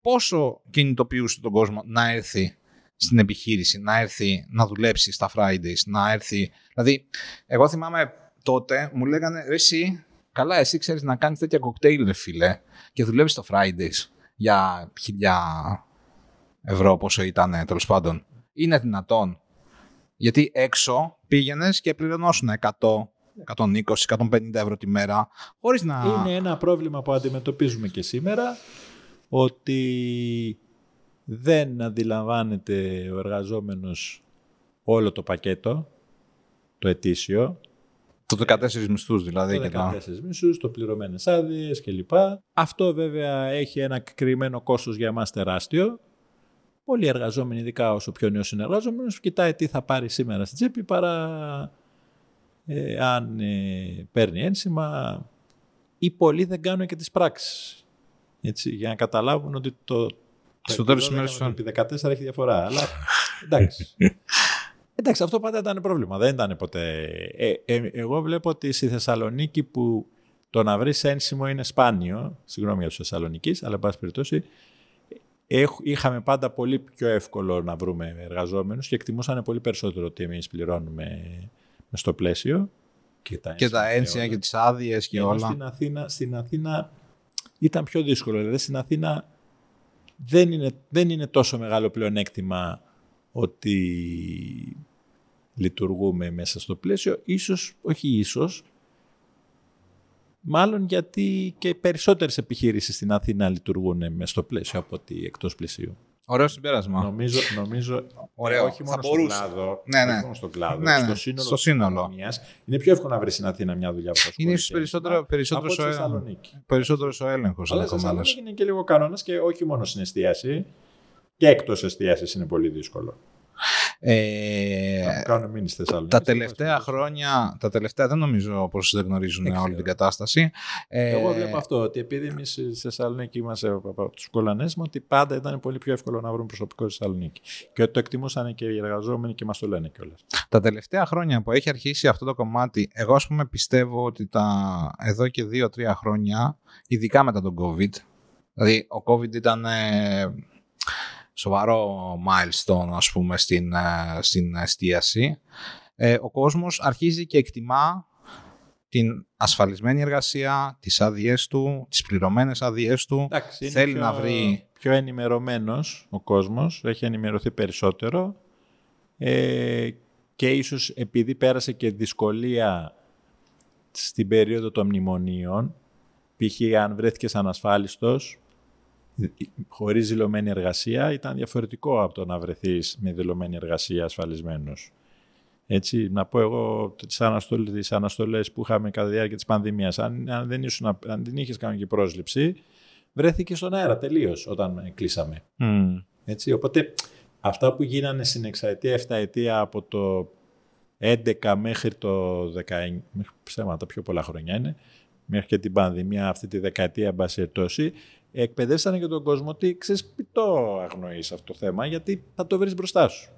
πόσο κινητοποιούσε τον κόσμο να έρθει στην επιχείρηση, να έρθει να δουλέψει στα Fridays, να έρθει... Δηλαδή, εγώ θυμάμαι τότε, μου λέγανε, «Ρε εσύ, καλά, εσύ ξέρεις να κάνεις τέτοια κοκτέιλ, ρε φίλε, και δουλεύεις στο Fridays για χιλιά ευρώ, πόσο ήταν, τέλος πάντων. Είναι δυνατόν. Γιατί έξω πήγαινες και πληρωνόσουν 100, 120, 150 ευρώ τη μέρα, χωρίς να... Είναι ένα πρόβλημα που αντιμετωπίζουμε και σήμερα ότι δεν αντιλαμβάνεται ο εργαζόμενος όλο το πακέτο, το ετήσιο, Το 14 μισθούς δηλαδή. το και τα... 14 μισούς, το πληρωμένες άδειες κλπ. Αυτό βέβαια έχει ένα κρυμμένο κόστος για εμάς τεράστιο. Πολλοί εργαζόμενοι, ειδικά όσο πιο νέος είναι εργαζόμενος, κοιτάει τι θα πάρει σήμερα στην τσέπη παρά ε, αν ε, παίρνει ένσημα ή πολλοί δεν κάνουν και τις πράξεις. Έτσι, για να καταλάβουν ότι το, Στο το τέλος της επί ημέρας 12 με το επί 14 έχει διαφορά. Αλλά εντάξει. Εντάξει, αυτό πάντα ήταν πρόβλημα. Δεν ήταν ποτέ. Ε, ε, εγώ βλέπω ότι στη Θεσσαλονίκη που το να βρεις ένσημο είναι σπάνιο. Συγγνώμη για τους Θεσσαλονίκη, αλλά εν πάση περιπτώσει. έχ- είχαμε πάντα πολύ πιο εύκολο να βρούμε εργαζόμενους και εκτιμούσαν πολύ περισσότερο ότι εμείς πληρώνουμε μες στο πλαίσιο. Και τα Και τα ένσια όλα. και τις άδειες και Ενώ όλα. Στην Αθήνα, στην Αθήνα ήταν πιο δύσκολο. Δηλαδή στην Αθήνα δεν είναι, δεν είναι τόσο μεγάλο πλεονέκτημα ότι λειτουργούμε μέσα στο πλαίσιο. Ίσως, όχι ίσως, μάλλον γιατί και περισσότερες επιχείρησεις στην Αθήνα λειτουργούν μέσα στο πλαίσιο από ότι εκτός πλαισίου. Ωραίο συμπέρασμα. Νομίζω, νομίζω Ωραίο. όχι μόνο Θα στον μπορούσε. κλάδο, Ναι, ναι. όχι μόνο στον κλάδο, Ναι, ναι. στο σύνολο, Στο της σύνολο. οικονομίας, είναι πιο εύκολο να βρεις στην Αθήνα μια δουλειά που θα Είναι ασχολείται ίσως περισσότερο, περισσότερο, από τη ο, Θεσσαλονίκη. περισσότερος ο έλεγχος Αλλά στη ενδεχομένως. Θεσσαλονίκη είναι και λίγο κανόνας και όχι μόνο στην εστίαση. Και εκτός εστίασης είναι πολύ δύσκολο. Ε, Να κάνουμε μήνυ στη Θεσσαλονίκη. τα τελευταία χρόνια, τα τελευταία δεν νομίζω πως δεν γνωρίζουν Δεν όλη ξέρω. την κατάσταση. Ε, Εγώ βλέπω αυτό, ότι επειδή εμείς στη Θεσσαλονίκη είμαστε από από τους κολανέ μου, ότι πάντα ήταν πολύ πιο εύκολο να βρούμε προσωπικό στη Θεσσαλονίκη. Και ότι το εκτιμούσαν και οι εργαζόμενοι και μας το λένε κιόλας. Τα τελευταία χρόνια που έχει αρχίσει αυτό το κομμάτι, εγώ ας πούμε πιστεύω ότι τα εδώ και δύο-τρία χρόνια, ειδικά μετά τον COVID, δηλαδή ο COVID ήταν ε, σοβαρό milestone ας πούμε στην, ε, στην εστίαση, ε, ο κόσμος αρχίζει και εκτιμά την ασφαλισμένη εργασία, τις άδειές του, τις πληρωμένες άδειές του. Εντάξει, είναι Θέλει πιο, να βρει- πιο ενημερωμένος ο κόσμος, έχει ενημερωθεί περισσότερο ε, και ίσως επειδή πέρασε και δυσκολία στην περίοδο των μνημονίων, π.χ. αν βρέθηκες ανασφάλιστος, χωρίς δηλωμένη εργασία ήταν διαφορετικό από το να βρεθείς με δηλωμένη εργασία ασφαλισμένος. Έτσι, να πω εγώ τις αναστολές, τις αναστολές που είχαμε κατά τη διάρκεια της πανδημίας, αν, αν, δεν, ήσουν, αν δεν είχες κανονική πρόσληψη, βρέθηκε στον αέρα τελείως όταν κλείσαμε. Mm. Έτσι, οπότε αυτά που γίνανε στην εξαετία, 7 ετία από το 11 μέχρι το 19, μέχρι ψέματα πιο πολλά χρόνια είναι, μέχρι και την πανδημία αυτή τη δεκαετία μπασιετώση, εκπαιδεύσανε και τον κόσμο ότι ξέρεις το αγνοείς αυτό το θέμα γιατί θα το βρεις μπροστά σου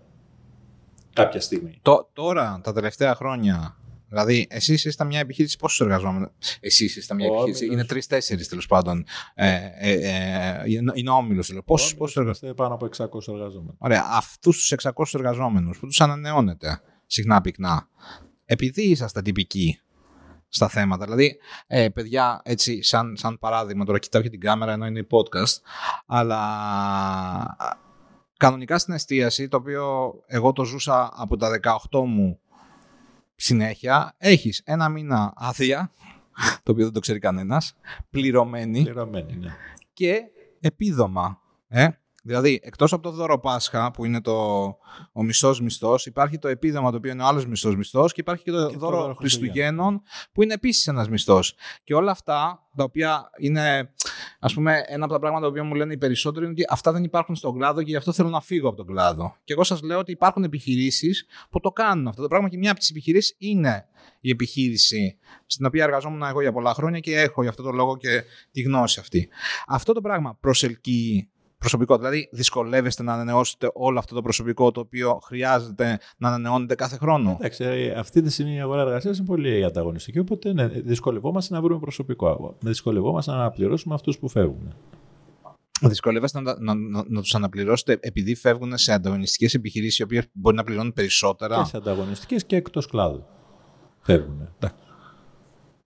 κάποια στιγμή. τώρα, τα τελευταία χρόνια, Δηλαδή, εσείς είστε μια επιχείρηση, πόσου εργαζόμενου. Εσείς είστε μια επιχείρηση, είναι τρει-τέσσερι τέλος πάντων. Ε, ε, ε, είναι όμιλος. Πόσου εργαζόμενου. Πάνω από 600 εργαζόμενους. Ωραία. Αυτούς τους 600 εργαζόμενους που τους ανανεώνετε συχνά πυκνά, επειδή είσαστε τυπικοί στα θέματα. Δηλαδή, ε, παιδιά, έτσι, σαν, σαν παράδειγμα, τώρα κοιτάω και την κάμερα ενώ είναι podcast, αλλά κανονικά στην εστίαση, το οποίο εγώ το ζούσα από τα 18 μου συνέχεια, έχεις ένα μήνα άδεια, το οποίο δεν το ξέρει κανένας, πληρωμένη, πληρωμένη ναι. και επίδομα. Ε; Δηλαδή, εκτός από το δώρο Πάσχα, που είναι το, ο μισθό μισθός, υπάρχει το επίδομα το οποίο είναι ο άλλος μισθός μισθός και υπάρχει και το δώρο, δώρο Χριστουγέννων, που είναι επίσης ένας μισθός. Και όλα αυτά, τα οποία είναι, ας πούμε, ένα από τα πράγματα που μου λένε οι περισσότεροι, είναι ότι αυτά δεν υπάρχουν στον κλάδο και γι' αυτό θέλω να φύγω από τον κλάδο. Και εγώ σας λέω ότι υπάρχουν επιχειρήσεις που το κάνουν αυτό το πράγμα και μια από τις επιχειρήσεις είναι η επιχείρηση στην οποία εργαζόμουν εγώ για πολλά χρόνια και έχω για αυτό το λόγο και τη γνώση αυτή. Αυτό το πράγμα προσελκύει προσωπικό. Δηλαδή, δυσκολεύεστε να ανανεώσετε όλο αυτό το προσωπικό το οποίο χρειάζεται να ανανεώνετε κάθε χρόνο; Εντάξει, αυτή τη στιγμή η αγορά εργασίας είναι πολύ ανταγωνιστική. Οπότε ναι, δυσκολευόμαστε να βρούμε προσωπικό. Δυσκολευόμαστε να αναπληρώσουμε αυτούς που φεύγουν. Δυσκολεύεστε να, να, να, να τους αναπληρώσετε επειδή φεύγουν σε ανταγωνιστικές επιχειρήσεις οι οποίες μπορεί να πληρώνουν περισσότερα; Και σε ανταγωνιστικές και εκτός κλάδου. Φεύγουν. Εντάξει.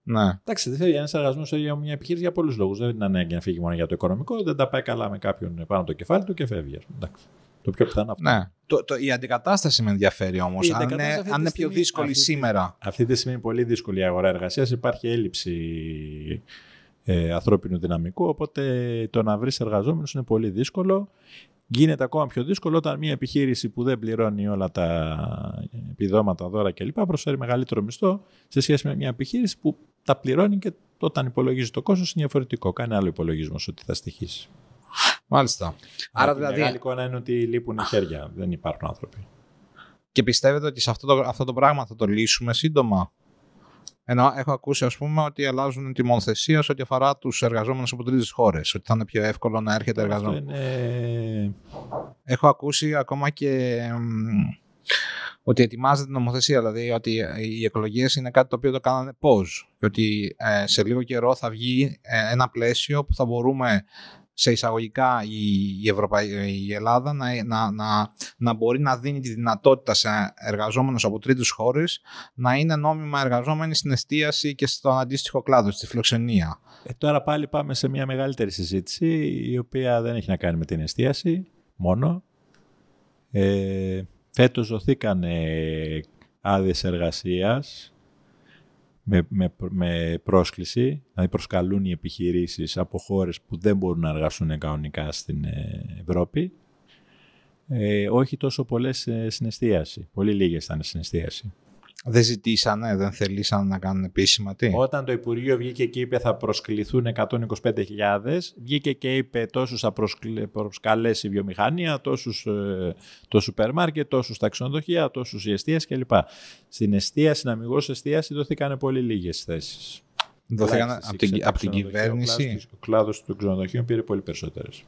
Ναι. Εντάξει, δεν θέλει ένας εργαζόμενο για μια επιχείρηση για πολλούς λόγους. Δεν είναι ανάγκη να φύγει μόνο για το οικονομικό, δεν τα πάει καλά με κάποιον πάνω από το κεφάλι του και φεύγει. Εντάξει. Το πιο πιθανό αυτό. Ναι. Το, το, η αντικατάσταση με ενδιαφέρει όμως. Αν, είναι, αν είναι πιο δύσκολη αυτή, σήμερα. Αυτή τη στιγμή είναι πολύ δύσκολη η αγορά εργασίας. Υπάρχει έλλειψη ε, ανθρώπινου δυναμικού. Οπότε το να βρεις εργαζόμενους είναι πολύ δύσκολο. Γίνεται ακόμα πιο δύσκολο όταν μια επιχείρηση που δεν πληρώνει όλα τα επιδόματα, δώρα κλπ. προσφέρει μεγαλύτερο μισθό σε σχέση με μια επιχείρηση που τα πληρώνει και όταν υπολογίζει το κόστος είναι διαφορετικό. Κάνει άλλο υπολογισμό ότι θα στοιχήσει. Μάλιστα. Άρα δηλαδή. Η μεγάλη εικόνα είναι ότι λείπουν οι χέρια, δεν υπάρχουν άνθρωποι. Και πιστεύετε ότι σε αυτό το, αυτό το πράγμα θα το λύσουμε σύντομα; Ενώ έχω ακούσει, ας πούμε, ότι αλλάζουν τη μονοθεσία σε ό,τι αφορά τους εργαζόμενους από τρίτες χώρες. Ότι θα είναι πιο εύκολο να έρχεται εργαζόμενος. Είναι... Έχω ακούσει ακόμα και ότι ετοιμάζεται νομοθεσία, δηλαδή ότι οι εκλογές είναι κάτι το οποίο το κάνανε πώς. Και ότι ε, σε λίγο καιρό θα βγει ε, ένα πλαίσιο που θα μπορούμε σε εισαγωγικά η, Ευρωπα... η Ελλάδα να, να, να, να μπορεί να δίνει τη δυνατότητα σε εργαζόμενους από τρίτους χώρες να είναι νόμιμα εργαζόμενοι στην εστίαση και στον αντίστοιχο κλάδο, στη φιλοξενία. Ε, τώρα πάλι πάμε σε μια μεγαλύτερη συζήτηση η οποία δεν έχει να κάνει με την εστίαση μόνο. Ε, φέτος δοθήκαν ε, άδειες εργασίας με, με, με πρόσκληση, δηλαδή προσκαλούν οι επιχειρήσεις από χώρες που δεν μπορούν να εργαστούν κανονικά στην ε, Ευρώπη. Ε, όχι τόσο πολλές ε, στην εστίαση. Πολύ λίγες ήταν στην εστίαση. Δεν ζητήσανε, δεν θελήσαν να κάνουν επίσημα τι; Όταν το Υπουργείο βγήκε και είπε θα προσκληθούν 125.000, βγήκε και είπε τόσους θα προσκαλέσει η βιομηχανία, τόσους ε, το σούπερ μάρκετ, τόσους τα ξενοδοχεία, τόσους η εστίαση κλπ. Στην εστίαση, στην αμυγός εστίαση, δόθηκαν πολύ λίγες θέσεις. Δόθηκαν από την, από την κυβέρνηση; Ο κλάδος του ξενοδοχείου πήρε πολύ περισσότερες.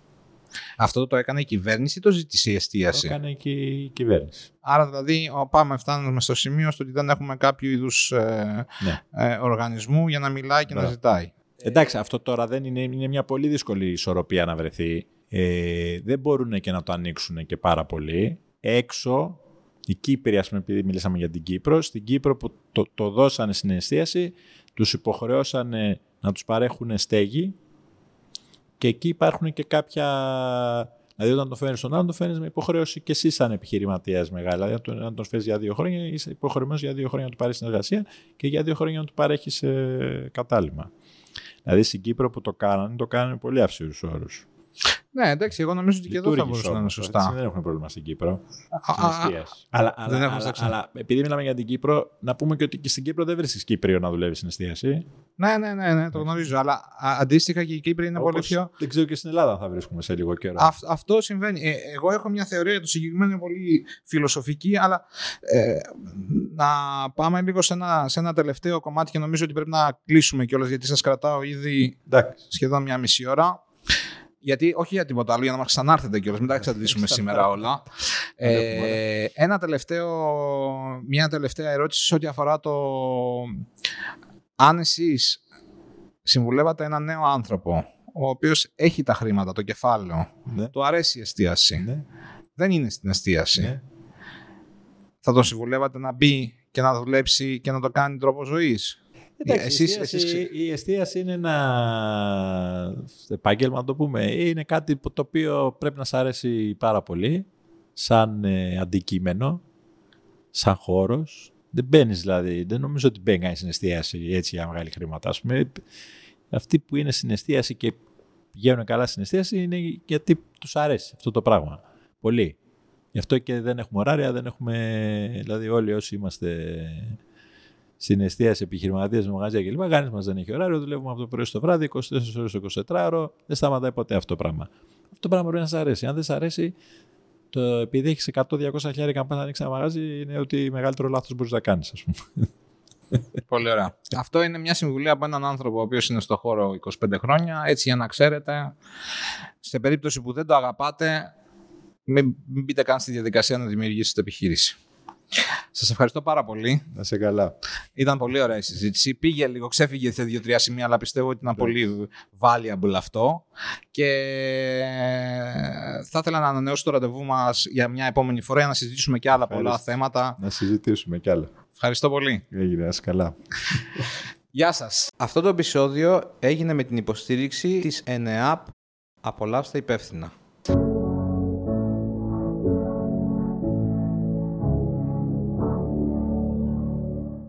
Αυτό το έκανε η κυβέρνηση ή το ζήτησε η εστίαση; Το έκανε και η κυβέρνηση. Άρα δηλαδή πάμε, φτάνουμε στο σημείο στο ότι δεν έχουμε κάποιο είδους ε, ναι. ε, οργανισμού για να μιλάει και να ζητάει. Εντάξει, αυτό τώρα δεν είναι, είναι μια πολύ δύσκολη ισορροπία να βρεθεί. Ε, δεν μπορούν και να το ανοίξουν και πάρα πολύ. Έξω, οι Κύπροι, ας πούμε, επειδή μιλήσαμε για την Κύπρο, στην Κύπρο που το, το δώσανε στην εστίαση, τους υποχρεώσανε να τους παρέχουν στέγη και εκεί υπάρχουν και κάποια. Δηλαδή, όταν το φέρνεις στον άλλον, το φέρνεις με υποχρέωση και εσύ, σαν επιχειρηματίας μεγάλα. Δηλαδή, αν τον φέρεις για δύο χρόνια, είσαι υποχρεωμένος για δύο χρόνια να του πάρεις συνεργασία και για δύο χρόνια να του παρέχεις ε, κατάλημα. Δηλαδή, στην Κύπρο που το κάνανε, το κάνανε πολύ αυσίρου όρους. Ναι, εντάξει, εγώ νομίζω ότι και εδώ θα Λειτουργήσε μπορούσε να είναι όμως. σωστά. Έτσι Δεν έχουμε πρόβλημα στην Κύπρο. Α, Στην α, εστίαση. Αλλά, δεν αλλά, έχουμε αλλά, στο αλλά, επειδή μιλάμε για την Κύπρο, να πούμε και ότι και στην Κύπρο δεν βρίσκεις Κύπριο να δουλεύεις στην εστίαση. Ναι, ναι, ναι, ναι, το γνωρίζω. Αλλά α, αντίστοιχα και η Κύπρη είναι πολύ Όπως πιο. Δεν ξέρω και στην Ελλάδα αν θα βρίσκουμε σε λίγο καιρό. Αυ- αυτό συμβαίνει. Ε, εγώ έχω μια θεωρία για το συγκεκριμένο είναι πολύ φιλοσοφική, αλλά ε, να πάμε λίγο σε ένα, σε ένα τελευταίο κομμάτι και νομίζω ότι πρέπει να κλείσουμε κιόλας γιατί σας κρατάω ήδη Εντάξει. σχεδόν μια μισή ώρα. Γιατί, όχι για τίποτα άλλο, για να μας ξανάρθετε κιόλας, μην τα εξαντλήσουμε σήμερα όλα. Ε, ένα τελευταίο, μια τελευταία ερώτηση σε ό,τι αφορά το αν εσείς συμβουλεύατε έναν νέο άνθρωπο ο οποίος έχει τα χρήματα, το κεφάλαιο, Ναι. του αρέσει η εστίαση, Ναι. δεν είναι στην εστίαση. Ναι. Θα τον συμβουλεύατε να μπει και να δουλέψει και να το κάνει τρόπο ζωής; Εντάξει, Εσείς- η, εστίαση, εσείς ξε- η εστίαση είναι ένα επάγγελμα, να το πούμε. Είναι κάτι που- το οποίο πρέπει να σ' αρέσει πάρα πολύ, σαν ε, αντικείμενο, σαν χώρος. Δεν μπαίνεις δηλαδή, δεν νομίζω ότι μπαίνεις κανείς στην εστίαση έτσι για μεγάλη χρήματα. Ας πούμε, αυτοί που είναι στην εστίαση και πηγαίνουν καλά στην εστίαση είναι γιατί τους αρέσει αυτό το πράγμα. Πολύ. Γι' αυτό και δεν έχουμε ωράρια, δεν έχουμε, δηλαδή όλοι όσοι είμαστε στην εστίαση επιχειρηματίε με μαγαζιά κλπ. Κανείς μας δεν έχει ωράριο. Δουλεύουμε από το πρωί στο βράδυ, 24 ώρες το 24ωρο. Δεν σταματάει ποτέ αυτό το πράγμα. Αυτό το πράγμα πρέπει να σας αρέσει. Αν δεν σας αρέσει, το επειδή έχεις 100-200 χιλιάρικα να πας να ανοίξεις ένα μαγάζι, είναι ότι μεγαλύτερο λάθος μπορείς να κάνεις, ας πούμε. Πολύ ωραία. Αυτό είναι μια συμβουλή από έναν άνθρωπο ο οποίος είναι στο χώρο 25 χρόνια. Έτσι για να ξέρετε, σε περίπτωση που δεν το αγαπάτε, μην, μην μπείτε καν στη διαδικασία να δημιουργήσετε επιχείρηση. Σας ευχαριστώ πάρα πολύ. Να σε καλά. Ήταν πολύ ωραία η συζήτηση. Πήγε λίγο, ξέφυγε σε δύο-τρία σημεία, αλλά πιστεύω ότι ήταν πολύ valuable αυτό. Και θα ήθελα να ανανεώσω το ραντεβού μας για μια επόμενη φορά για να συζητήσουμε και άλλα πολλά Ευχαριστώ. θέματα. Να συζητήσουμε κι άλλα. Ευχαριστώ πολύ. Έγινε, να είσαι καλά. Γεια σας. Αυτό το επεισόδιο έγινε με την υποστήριξη της ΕΝΕΑΠ Απολαύστε υπεύθυνα.